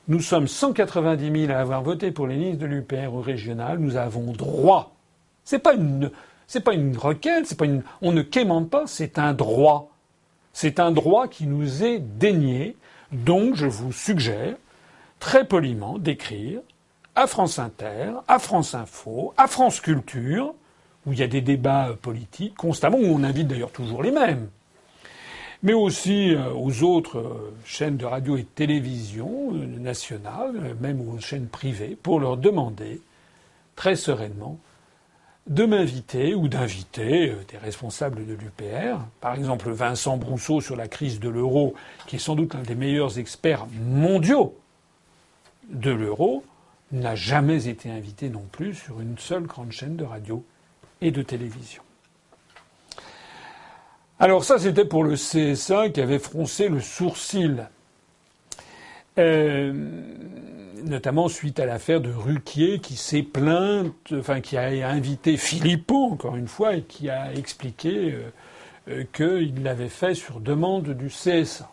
Nous sommes 190 000 à avoir voté pour les listes de l'UPR au régional. Nous avons droit. C'est pas une, c'est pas une requête, c'est pas une, on ne quémande pas, c'est un droit. C'est un droit qui nous est dénié. Donc, je vous suggère très poliment d'écrire à France Inter, à France Info, à France Culture, où il y a des débats euh, politiques constamment, où on invite d'ailleurs toujours les mêmes, mais aussi euh, aux autres euh, chaînes de radio et de télévision nationales, même aux chaînes privées, pour leur demander très sereinement de m'inviter ou d'inviter des responsables de l'UPR, par exemple Vincent Brousseau sur la crise de l'euro, qui est sans doute l'un des meilleurs experts mondiaux de l'euro n'a jamais été invité non plus sur une seule grande chaîne de radio et de télévision. Alors ça, c'était pour le CSA qui avait froncé le sourcil, euh, notamment suite à l'affaire de Ruquier qui s'est plaint, enfin qui a invité Philippot encore une fois et qui a expliqué euh, euh, qu'il l'avait fait sur demande du CSA.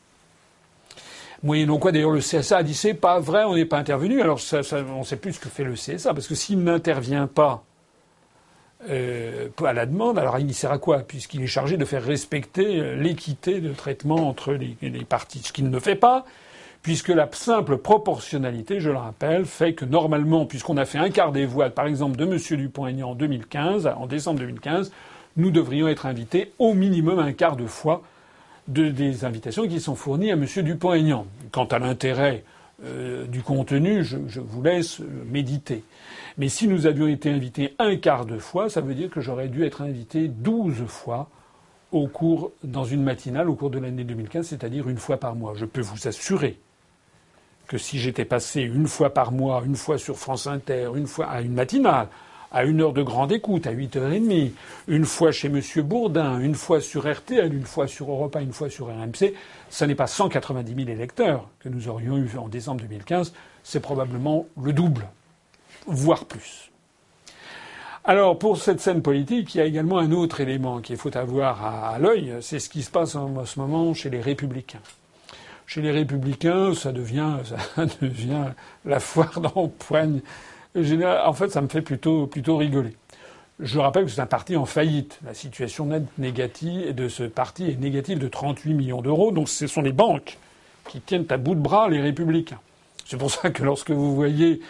Moyennant quoi, d'ailleurs, le CSA a dit c'est pas vrai, on n'est pas intervenu. Alors, on ne sait plus ce que fait le CSA, parce que s'il n'intervient pas euh, à la demande. Alors il sert à quoi? Puisqu'il est chargé de faire respecter euh, l'équité de traitement entre les, les partis, ce qu'il ne fait pas, puisque la simple proportionnalité, je le rappelle, fait que normalement, puisqu'on a fait un quart des voix, par exemple, de M. Dupont-Aignan en 2015, en décembre 2015, nous devrions être invités au minimum un quart de fois de, des invitations qui sont fournies à M. Dupont-Aignan. Quant à l'intérêt euh, du contenu, je, vous laisse méditer. Mais si nous avions été invités un quart de fois, ça veut dire que j'aurais dû être invité 12 fois dans une matinale au cours de l'année 2015, c'est-à-dire une fois par mois. Je peux vous assurer que si j'étais passé une fois par mois, une fois sur France Inter, une fois à une matinale, à une heure de grande écoute, à 8h30, une fois chez M. Bourdin, une fois sur RTL, une fois sur Europa, une fois sur RMC, ce n'est pas 190 000 électeurs que nous aurions eu en décembre 2015, c'est probablement le double, voire plus. Alors, pour cette scène politique, il y a également un autre élément qu'il faut avoir à, l'œil, c'est ce qui se passe en ce moment chez les républicains. Chez les républicains, ça devient, ça devient la foire d'empoigne en fait, ça me fait plutôt, plutôt rigoler. Je rappelle que c'est un parti en faillite. La situation nette négative de ce parti est négative de 38 millions d'euros. Donc ce sont les banques qui tiennent à bout de bras les républicains. C'est pour ça que lorsque vous voyez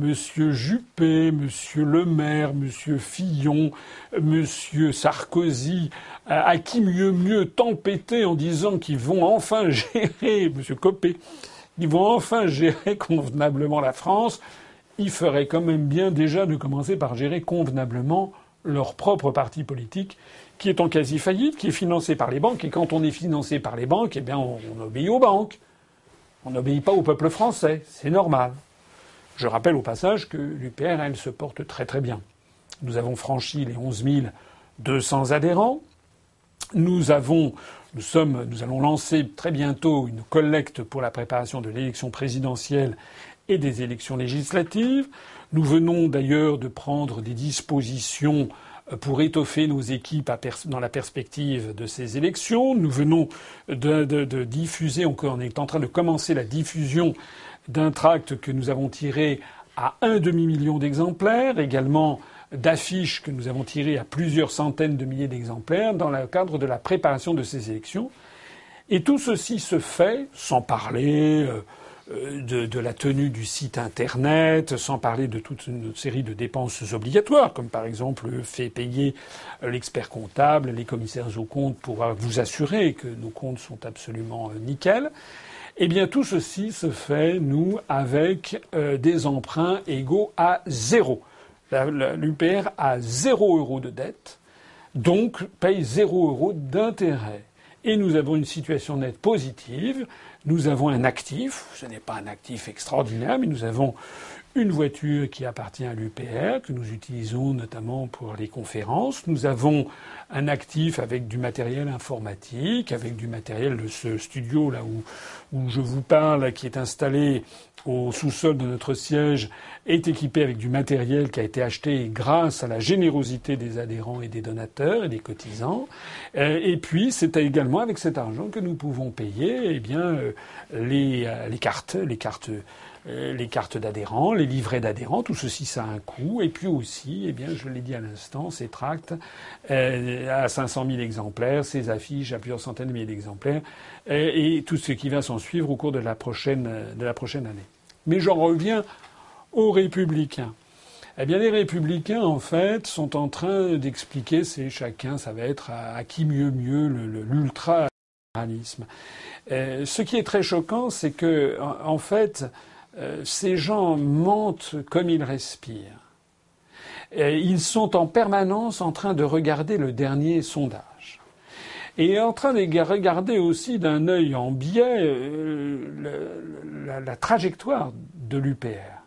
M. Juppé, M. Le Maire, M. Fillon, M. Sarkozy, à qui mieux mieux tempêter en disant qu'ils vont enfin gérer, M. Copé, ils vont enfin gérer convenablement la France, il ferait quand même bien déjà de commencer par gérer convenablement leur propre parti politique, qui est en quasi faillite, qui est financé par les banques. Et quand on est financé par les banques, eh bien, on, obéit aux banques. On n'obéit pas au peuple français. C'est normal. Je rappelle au passage que l'UPR, elle, se porte très très bien. Nous avons franchi les 11 200 adhérents. Nous avons, nous sommes, nous allons lancer très bientôt une collecte pour la préparation de l'élection présidentielle et des élections législatives. Nous venons d'ailleurs de prendre des dispositions euh, pour étoffer nos équipes dans la perspective de ces élections. Nous venons de, de, diffuser, on est en train de commencer la diffusion d'un tract que nous avons tiré à un demi-million d'exemplaires, également d'affiches que nous avons tirées à plusieurs centaines de milliers d'exemplaires dans le cadre de la préparation de ces élections. Et tout ceci se fait sans parler euh, de, de, la tenue du site internet, sans parler de toute une série de dépenses obligatoires, comme par exemple fait payer l'expert comptable, les commissaires aux comptes pour vous assurer que nos comptes sont absolument euh, nickel. Eh bien, tout ceci se fait, nous, avec euh, des emprunts égaux à zéro. L'UPR a zéro euro de dette, donc paye zéro euro d'intérêt. Et nous avons une situation nette positive nous avons un actif, ce n'est pas un actif extraordinaire, mais nous avons une voiture qui appartient à l'UPR, que nous utilisons notamment pour les conférences. Nous avons un actif avec du matériel informatique, avec du matériel de ce studio là où, où je vous parle, qui est installé au sous-sol de notre siège est équipé avec du matériel qui a été acheté grâce à la générosité des adhérents et des donateurs et des cotisants. Euh, et puis, c'est également avec cet argent que nous pouvons payer eh bien, euh, les, euh, les cartes, les cartes les cartes d'adhérents, les livrets d'adhérents, tout ceci ça a un coût. Et puis aussi, eh bien, je l'ai dit à l'instant, ces tracts à 500 000 exemplaires, ces affiches à plusieurs centaines de milliers d'exemplaires, et, tout ce qui va s'en suivre au cours de la prochaine, année. Mais j'en reviens aux républicains. Eh bien, les républicains, en fait, sont en train d'expliquer, c'est chacun, ça va être à, qui mieux mieux l'ultra-libéralisme. Euh, ce qui est très choquant, c'est que, en, fait, euh, ces gens mentent comme ils respirent. ils sont en permanence en train de regarder le dernier sondage. Et en train de regarder aussi d'un œil en biais euh, la, trajectoire de l'UPR.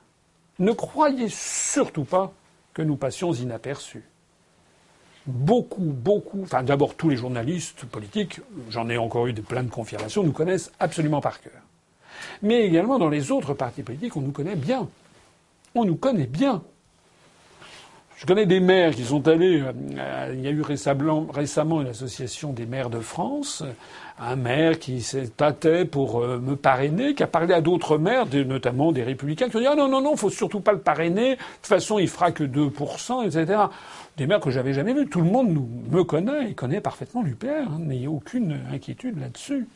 Ne croyez surtout pas que nous passions inaperçus. Beaucoup, beaucoup, enfin d'abord tous les journalistes politiques, j'en ai encore eu de plein de confirmations, nous connaissent absolument par cœur. Mais également dans les autres partis politiques, on nous connaît bien. On nous connaît bien. Je connais des maires qui sont allés. Euh, il y a eu récemment, une association des maires de France, un maire qui s'est tâté pour euh, me parrainer, qui a parlé à d'autres maires, notamment des républicains, qui ont dit ah non non non, faut surtout pas le parrainer. De toute façon, il fera que 2%, etc. Des maires que j'avais jamais vus. Tout le monde nous, me connaît et connaît parfaitement l'UPR. Hein, N'ayez aucune inquiétude là-dessus.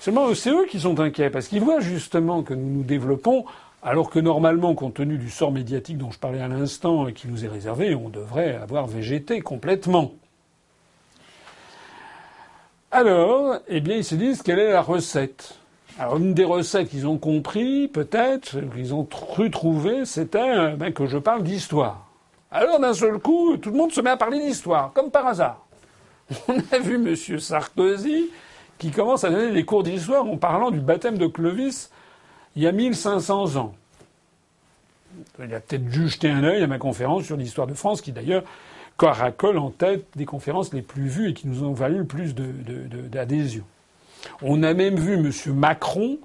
Seulement, c'est eux qui sont inquiets parce qu'ils voient justement que nous nous développons alors que normalement, compte tenu du sort médiatique dont je parlais à l'instant et qui nous est réservé, on devrait avoir végété complètement. Alors, eh bien, ils se disent quelle est la recette. Alors, une des recettes qu'ils ont compris, peut-être, qu'ils ont cru trouver, c'était ben, que je parle d'histoire. Alors, d'un seul coup, tout le monde se met à parler d'histoire, comme par hasard. On a vu M. Sarkozy qui commence à donner des cours d'histoire en parlant du baptême de Clovis il y a 1500 ans. Il a peut-être dû jeter un œil à ma conférence sur l'histoire de France, qui d'ailleurs caracole en tête des conférences les plus vues et qui nous ont valu le plus d'adhésion. On a même vu M. Macron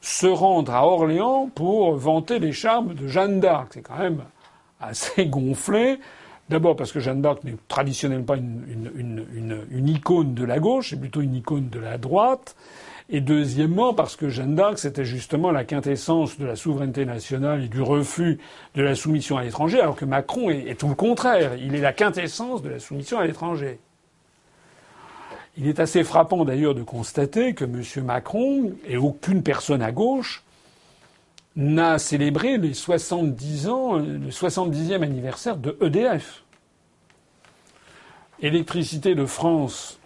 se rendre à Orléans pour vanter les charmes de Jeanne d'Arc. C'est quand même assez gonflé. D'abord parce que Jeanne d'Arc n'est traditionnellement pas une, icône de la gauche, c'est plutôt une icône de la droite. Et deuxièmement, parce que Jeanne d'Arc, c'était justement la quintessence de la souveraineté nationale et du refus de la soumission à l'étranger, alors que Macron est, tout le contraire. Il est la quintessence de la soumission à l'étranger. Il est assez frappant d'ailleurs de constater que M. Macron et aucune personne à gauche n'a célébré les 70 ans, le 70e anniversaire de EDF. Électricité de France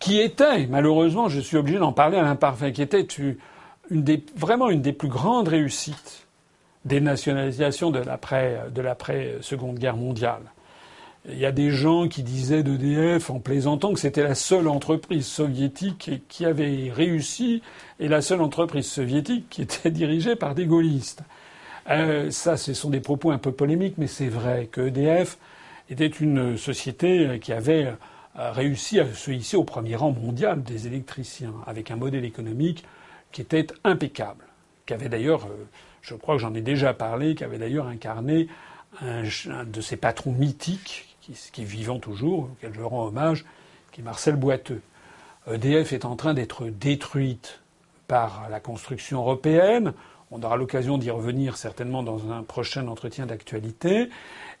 qui était, malheureusement, je suis obligé d'en parler à l'imparfait, qui était vraiment une des plus grandes réussites des nationalisations de l'après, de l'après Seconde Guerre mondiale. Il y a des gens qui disaient d'EDF en plaisantant que c'était la seule entreprise soviétique qui avait réussi et la seule entreprise soviétique qui était dirigée par des gaullistes. Euh, ça, ce sont des propos un peu polémiques, mais c'est vrai que EDF était une société qui avait a réussi à se hisser au premier rang mondial des électriciens, avec un modèle économique qui était impeccable, qui avait d'ailleurs, euh, je crois que j'en ai déjà parlé, qui avait d'ailleurs incarné un, de ses patrons mythiques, qui, est vivant toujours, auquel je rends hommage, qui est Marcel Boiteux. EDF est en train d'être détruite par la construction européenne. On aura l'occasion d'y revenir certainement dans un prochain entretien d'actualité.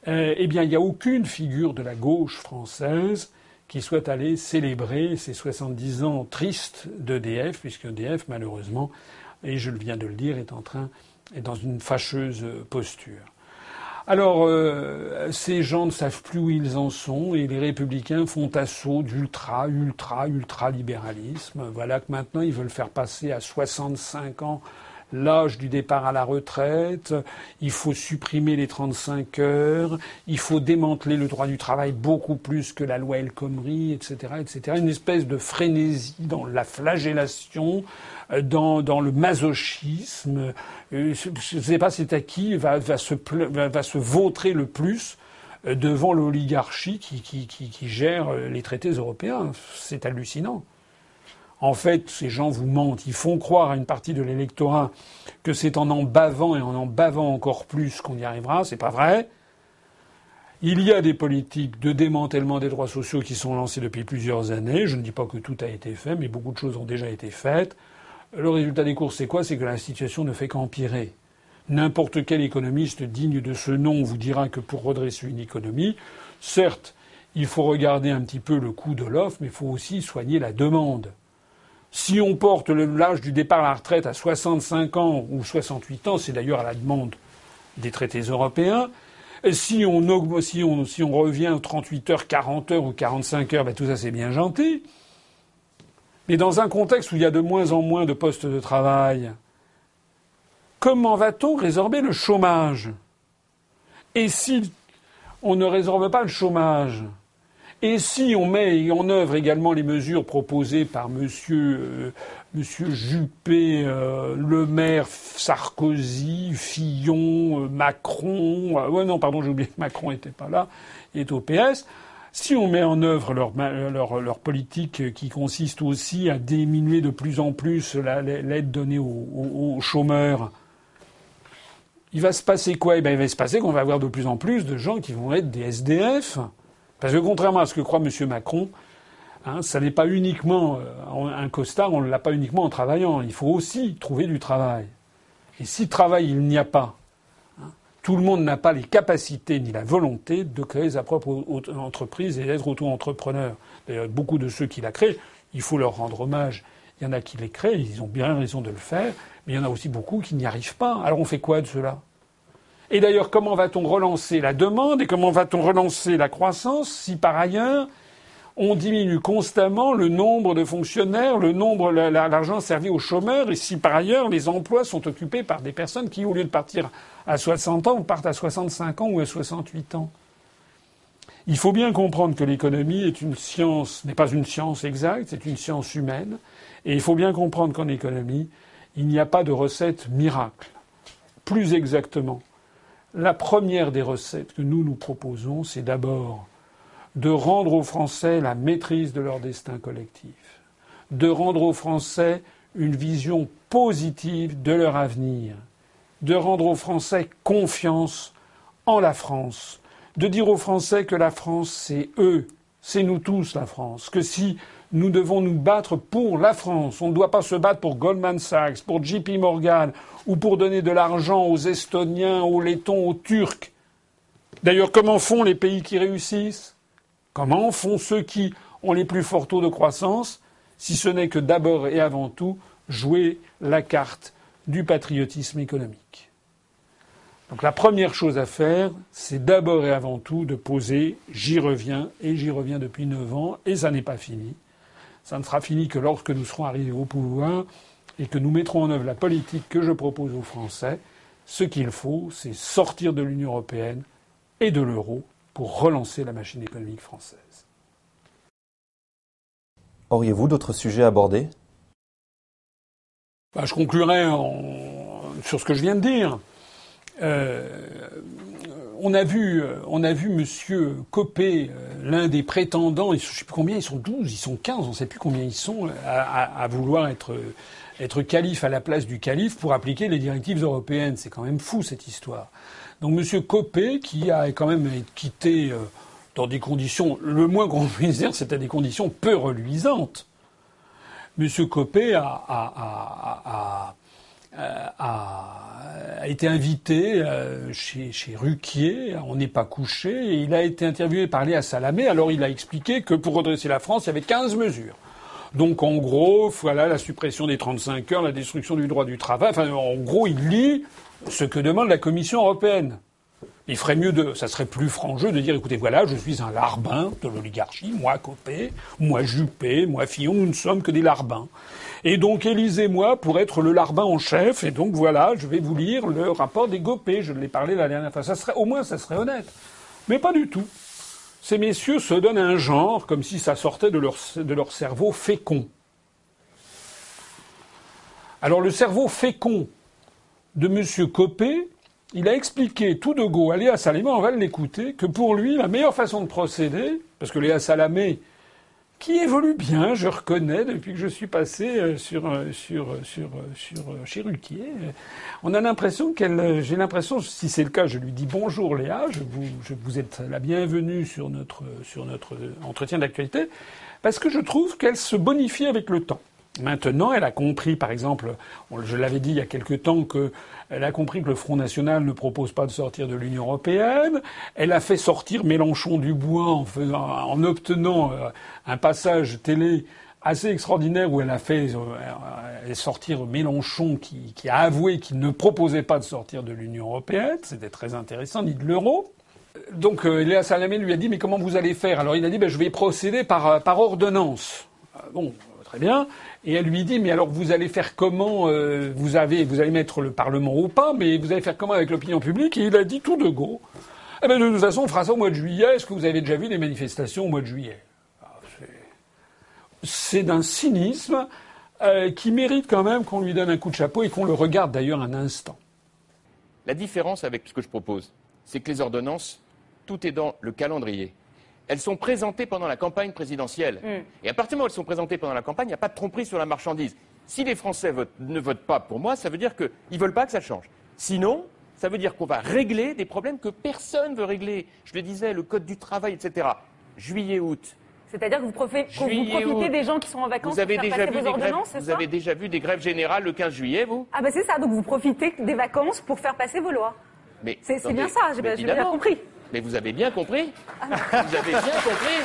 Euh, eh bien, il n'y a aucune figure de la gauche française qui soit allé célébrer ces 70 ans tristes d'EDF, puisque EDF, malheureusement, et je viens de le dire, est en train, est dans une fâcheuse posture. Alors, euh, ces gens ne savent plus où ils en sont et les républicains font assaut d'ultra, ultra, ultra libéralisme. Voilà que maintenant ils veulent faire passer à 65 ans l'âge du départ à la retraite, il faut supprimer les 35 heures, il faut démanteler le droit du travail beaucoup plus que la loi El Khomri, etc., etc. Une espèce de frénésie dans la flagellation, dans, le masochisme. Euh, je ne sais pas c'est à qui va, se, va, vautrer le plus euh, devant l'oligarchie qui, qui, gère les traités européens. C'est hallucinant. En fait, ces gens vous mentent. Ils font croire à une partie de l'électorat que c'est en en bavant et en en bavant encore plus qu'on y arrivera. C'est pas vrai. Il y a des politiques de démantèlement des droits sociaux qui sont lancées depuis plusieurs années. Je ne dis pas que tout a été fait, mais beaucoup de choses ont déjà été faites. Le résultat des courses, c'est quoi? C'est que la situation ne fait qu'empirer. N'importe quel économiste digne de ce nom vous dira que pour redresser une économie, certes, il faut regarder un petit peu le coût de l'offre, mais il faut aussi soigner la demande. Si on porte l'âge du départ à la retraite à 65 ans ou 68 ans, c'est d'ailleurs à la demande des traités européens, si on, si si on revient 38 heures, 40 heures ou 45 heures, ben tout ça c'est bien gentil. Mais dans un contexte où il y a de moins en moins de postes de travail, comment va-t-on résorber le chômage? Et si on ne résorbe pas le chômage, et si on met en œuvre également les mesures proposées par Monsieur, euh, Juppé, euh, Le Maire, Sarkozy, Fillon, euh, Macron, ouais non pardon j'ai oublié que Macron n'était pas là, il est au PS. Si on met en œuvre leur, leur, politique qui consiste aussi à diminuer de plus en plus l'aide donnée aux, chômeurs, il va se passer quoi? Eh bien, Il va se passer qu'on va avoir de plus en plus de gens qui vont être des SDF. Parce que contrairement à ce que croit M. Macron, hein, ça n'est pas uniquement euh, un costard, on ne l'a pas uniquement en travaillant. Il faut aussi trouver du travail. Et si travail il n'y a pas, tout le monde n'a pas les capacités ni la volonté de créer sa propre entreprise et d'être auto-entrepreneur. D'ailleurs, beaucoup de ceux qui la créent, il faut leur rendre hommage. Il y en a qui les créent, ils ont bien raison de le faire, mais il y en a aussi beaucoup qui n'y arrivent pas. Alors on fait quoi de cela? Et d'ailleurs, comment va-t-on relancer la demande et comment va-t-on relancer la croissance si par ailleurs on diminue constamment le nombre de fonctionnaires, le nombre, l'argent servi aux chômeurs, et si par ailleurs les emplois sont occupés par des personnes qui, au lieu de partir à 60 ans, partent à 65 ans ou à 68 ans. Il faut bien comprendre que l'économie n'est pas une science exacte, c'est une science humaine, et il faut bien comprendre qu'en économie, il n'y a pas de recette miracle. Plus exactement, la première des recettes que nous nous proposons, c'est d'abord de rendre aux Français la maîtrise de leur destin collectif, de rendre aux Français une vision positive de leur avenir, de rendre aux Français confiance en la France, de dire aux Français que la France, c'est eux, c'est nous tous la France, que si nous devons nous battre pour la France. On ne doit pas se battre pour Goldman Sachs, pour JP Morgan ou pour donner de l'argent aux Estoniens, aux Lettons, aux Turcs. D'ailleurs, comment font les pays qui réussissent? Comment font ceux qui ont les plus forts taux de croissance si ce n'est que d'abord et avant tout jouer la carte du patriotisme économique donc la première chose à faire, c'est d'abord et avant tout de poser j'y reviens, et j'y reviens depuis neuf ans, et ça n'est pas fini. Ça ne sera fini que lorsque nous serons arrivés au pouvoir et que nous mettrons en œuvre la politique que je propose aux Français. Ce qu'il faut, c'est sortir de l'Union européenne et de l'euro pour relancer la machine économique française. Auriez-vous d'autres sujets à aborder? Bah, Je conclurai sur ce que je viens de dire. Euh, on a vu, euh, on a vu Monsieur Copé, euh, l'un des prétendants, je ne sais plus combien, ils sont 12, ils sont 15, on ne sait plus combien ils sont, à, vouloir être, être calife à la place du calife pour appliquer les directives européennes. C'est quand même fou cette histoire. Donc Monsieur Copé, qui a quand même été quitté dans des conditions, le moins qu'on puisse dire, c'était des conditions peu reluisantes. Monsieur Copé a, a, a été invité euh, chez, chez Ruquier, on n'est pas couché, et il a été interviewé par Léa Salamé. Alors il a expliqué que pour redresser la France, il y avait 15 mesures. Donc en gros, voilà la suppression des 35 heures, la destruction du droit du travail. Enfin, en gros, il lit ce que demande la Commission européenne. Il ferait mieux de, ça serait plus franc de dire, écoutez, voilà, je suis un larbin de l'oligarchie, moi Copé, moi Juppé, moi Fillon, nous ne sommes que des larbins. Et donc élisez-moi pour être le larbin en chef. Et donc voilà, je vais vous lire le rapport des Gopé. Je l'ai parlé la dernière fois. Ça serait, au moins, ça serait honnête. Mais pas du tout. Ces messieurs se donnent un genre comme si ça sortait de leur, de leur cerveau fécond. Alors le cerveau fécond de M. Copé, il a expliqué tout de go à Léa Salamé, on va l'écouter, que pour lui, la meilleure façon de procéder, parce que Léa Salamé qui évolue bien, je reconnais, depuis que je suis passé euh, sur, euh, sur, euh, sur, sur, chez. On a l'impression qu'elle, j'ai l'impression, si c'est le cas, je lui dis bonjour Léa, je vous, je vous êtes la bienvenue sur notre, sur notre entretien d'actualité, parce que je trouve qu'elle se bonifie avec le temps. Maintenant, elle a compris, par exemple, je l'avais dit il y a quelque temps, qu'elle a compris que le Front National ne propose pas de sortir de l'Union européenne. Elle a fait sortir Mélenchon du bois en, en obtenant euh, un passage télé assez extraordinaire où elle a fait euh, sortir Mélenchon qui, a avoué qu'il ne proposait pas de sortir de l'Union européenne. C'était très intéressant, ni de l'euro. Donc euh, Léa Salamé lui a dit mais comment vous allez faire? Alors il a dit ben, je vais procéder par ordonnance. Bon, très bien. Et elle lui dit mais alors vous allez faire comment euh, Vous avez vous allez mettre le Parlement ou pas Mais vous allez faire comment avec l'opinion publique? Et il a dit tout de go. Eh bien, de toute façon, on fera ça au mois de juillet. Est-ce que vous avez déjà vu des manifestations au mois de juillet? Ah, C'est d'un cynisme euh, qui mérite quand même qu'on lui donne un coup de chapeau et qu'on le regarde d'ailleurs un instant. La différence avec ce que je propose, c'est que les ordonnances, tout est dans le calendrier elles sont présentées pendant la campagne présidentielle. Mm. Et à partir du moment où elles sont présentées pendant la campagne, il n'y a pas de tromperie sur la marchandise. Si les Français ne votent pas pour moi, ça veut dire qu'ils ne veulent pas que ça change. Sinon, Ça veut dire qu'on va régler des problèmes que personne ne veut régler. Je le disais, le code du travail, etc. Juillet-août. C'est-à-dire que vous, profitez, des gens qui sont en vacances vous avez pour déjà vu des ordonnances, Vous avez déjà vu des grèves générales le 15 juillet, vous? Ah ben c'est ça, donc vous profitez des vacances pour faire passer vos lois. C'est bien ça, j'ai bien compris. Mais vous avez bien compris ah Vous avez bien compris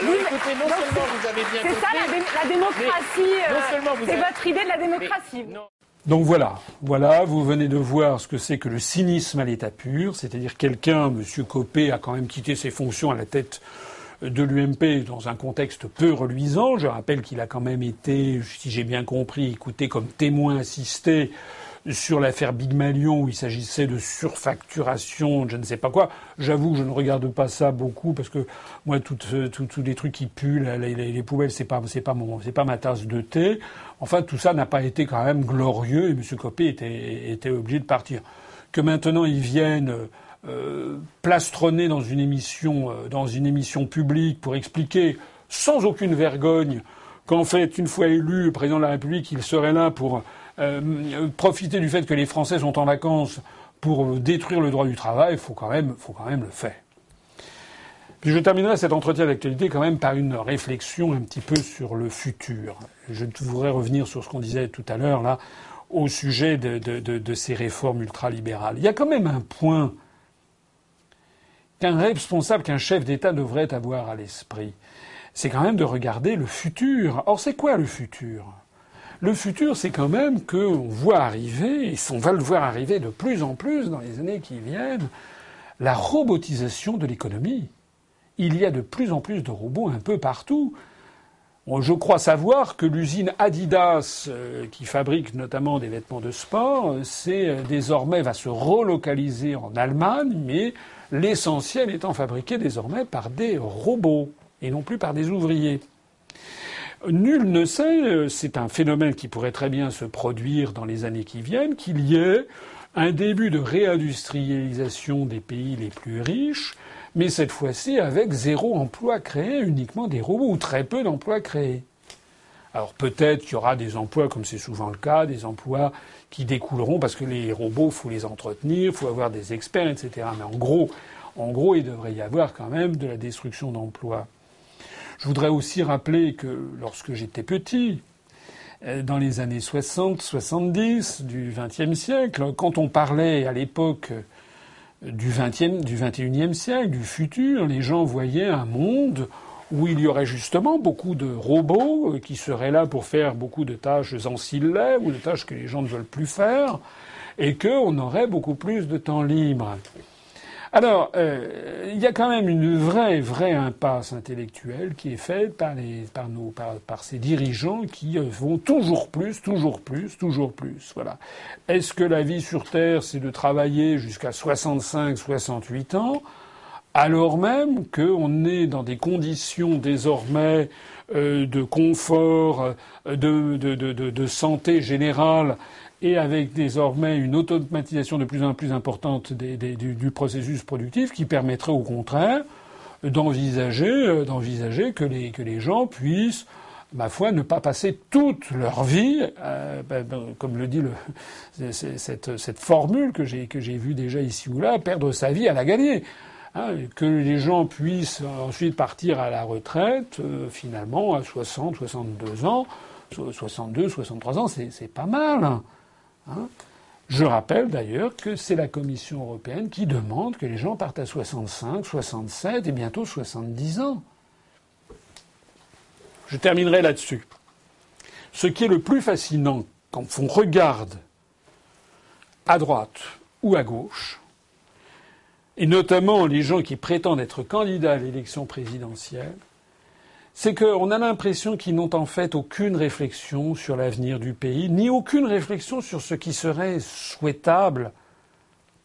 alors écoutez, non seulement vous avez bien compris... C'est ça la, démocratie, euh, c'est votre idée de la démocratie. Donc voilà, voilà, vous venez de voir ce que c'est que le cynisme à l'état pur, c'est-à-dire quelqu'un, M. Copé, a quand même quitté ses fonctions à la tête de l'UMP dans un contexte peu reluisant. Je rappelle qu'il a quand même été, si j'ai bien compris, écouté comme témoin assisté sur l'affaire Big Malion où il s'agissait de surfacturation, je ne sais pas quoi. J'avoue que je ne regarde pas ça beaucoup parce que moi, tous les trucs qui puent, les, les, poubelles, c'est pas, c'est pas mon, c'est pas ma tasse de thé. Enfin, tout ça n'a pas été quand même glorieux et M. Copé était, était obligé de partir. Que maintenant ils viennent euh, plastronner dans une émission, euh, dans une émission publique pour expliquer sans aucune vergogne qu'en fait, une fois élu président de la République, il serait là pour euh, profiter du fait que les Français sont en vacances pour détruire le droit du travail, il faut quand même, faut quand même le faire. Puis je terminerai cet entretien d'actualité quand même par une réflexion un petit peu sur le futur. Je voudrais revenir sur ce qu'on disait tout à l'heure là au sujet de, ces réformes ultralibérales. Il y a quand même un point qu'un responsable, qu'un chef d'État devrait avoir à l'esprit. C'est quand même de regarder le futur. Or, c'est quoi le futur? Le futur, c'est quand même qu'on voit arriver, et on va le voir arriver de plus en plus dans les années qui viennent, la robotisation de l'économie. Il y a de plus en plus de robots un peu partout. Je crois savoir que l'usine Adidas, euh, qui fabrique notamment des vêtements de sport, c'est euh, désormais va se relocaliser en Allemagne, mais l'essentiel étant fabriqué désormais par des robots et non plus par des ouvriers. Nul ne sait, euh, c'est un phénomène qui pourrait très bien se produire dans les années qui viennent, qu'il y ait un début de réindustrialisation des pays les plus riches, mais cette fois-ci avec zéro emploi créé, uniquement des robots, ou très peu d'emplois créés. Alors peut-être qu'il y aura des emplois, comme c'est souvent le cas, des emplois qui découleront parce que les robots, faut les entretenir, faut avoir des experts, etc. Mais en gros, en gros, il devrait y avoir quand même de la destruction d'emplois. Je voudrais aussi rappeler que lorsque j'étais petit, euh, dans les années 60, 70 du XXe siècle, quand on parlait à l'époque du XXe, du XXIe siècle, du futur, les gens voyaient un monde où il y aurait justement beaucoup de robots euh, qui seraient là pour faire beaucoup de tâches ancillaires ou de tâches que les gens ne veulent plus faire, et qu'on aurait beaucoup plus de temps libre. Alors, euh, il y a quand même une vraie, vraie impasse intellectuelle qui est faite par, les, par, nos, ces dirigeants qui euh, vont toujours plus, toujours plus, toujours plus. Voilà. Est-ce que la vie sur Terre, c'est de travailler jusqu'à 65, 68 ans, alors même qu'on est dans des conditions désormais euh, de confort, de, de, de, de santé générale et avec désormais une automatisation de plus en plus importante du, processus productif qui permettrait au contraire d'envisager, euh, d'envisager que les, que les gens puissent, ma foi, ne pas passer toute leur vie, euh, ben, ben, comme le dit le, cette, cette formule que j'ai, que j'ai vue déjà ici ou là, perdre sa vie à la gagner. Hein, que les gens puissent ensuite partir à la retraite, euh, finalement, à 60, 62 ans, 62, 63 ans, c'est, c'est pas mal. Hein. Je rappelle d'ailleurs que c'est la Commission européenne qui demande que les gens partent à 65, 67 et bientôt 70 ans. Je terminerai là-dessus. Ce qui est le plus fascinant quand on regarde à droite ou à gauche, et notamment les gens qui prétendent être candidats à l'élection présidentielle, c'est qu'on a l'impression qu'ils n'ont en fait aucune réflexion sur l'avenir du pays, ni aucune réflexion sur ce qui serait souhaitable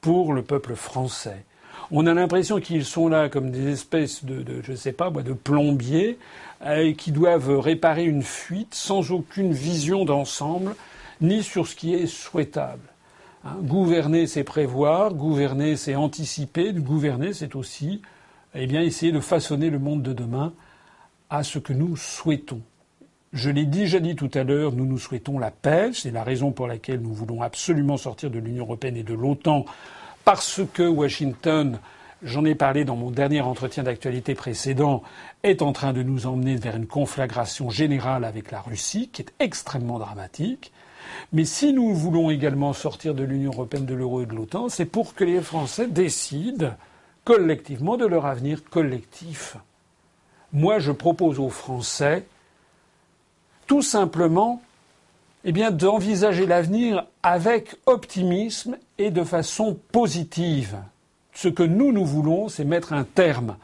pour le peuple français. On a l'impression qu'ils sont là comme des espèces de, je sais pas de plombiers euh, qui doivent réparer une fuite sans aucune vision d'ensemble, ni sur ce qui est souhaitable. Hein, gouverner, c'est prévoir. Gouverner, c'est anticiper. Gouverner, c'est aussi, eh essayer de façonner le monde de demain à ce que nous souhaitons. Je l'ai déjà dit tout à l'heure, nous nous souhaitons la paix. C'est la raison pour laquelle nous voulons absolument sortir de l'Union européenne et de l'OTAN, parce que Washington, j'en ai parlé dans mon dernier entretien d'actualité précédent, est en train de nous emmener vers une conflagration générale avec la Russie, qui est extrêmement dramatique. Mais si nous voulons également sortir de l'Union européenne, de l'euro et de l'OTAN, c'est pour que les Français décident collectivement de leur avenir collectif. Moi, je propose aux Français tout simplement eh bien, d'envisager l'avenir avec optimisme et de façon positive. Ce que nous, nous voulons, c'est mettre un terme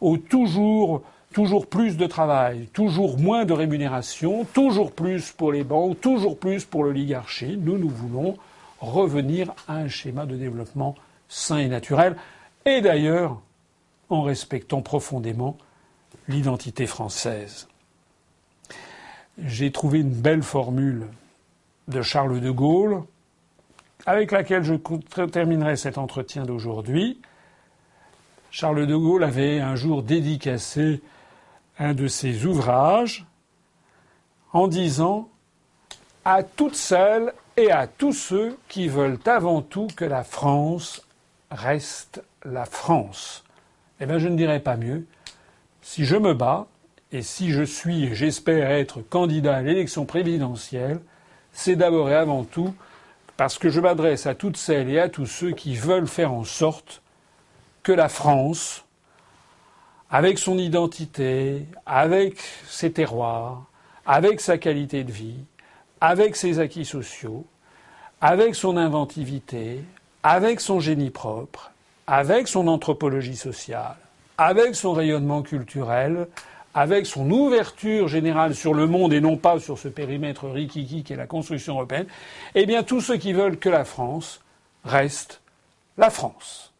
au toujours, toujours plus de travail, toujours moins de rémunération, toujours plus pour les banques, toujours plus pour l'oligarchie. Nous, nous voulons revenir à un schéma de développement sain et naturel, et d'ailleurs en respectant profondément l'identité française j'ai trouvé une belle formule de Charles de Gaulle avec laquelle je terminerai cet entretien d'aujourd'hui. Charles de Gaulle avait un jour dédicacé un de ses ouvrages en disant à toutes celles et à tous ceux qui veulent avant tout que la France reste la France. Eh bien, je ne dirais pas mieux. Si je me bats, et si je suis, j'espère être candidat à l'élection présidentielle, c'est d'abord et avant tout parce que je m'adresse à toutes celles et à tous ceux qui veulent faire en sorte que la France, avec son identité, avec ses terroirs, avec sa qualité de vie, avec ses acquis sociaux, avec son inventivité, avec son génie propre, avec son anthropologie sociale, avec son rayonnement culturel, avec son ouverture générale sur le monde et non pas sur ce périmètre rikiki qui est la construction européenne, eh bien tous ceux qui veulent que la France reste la France.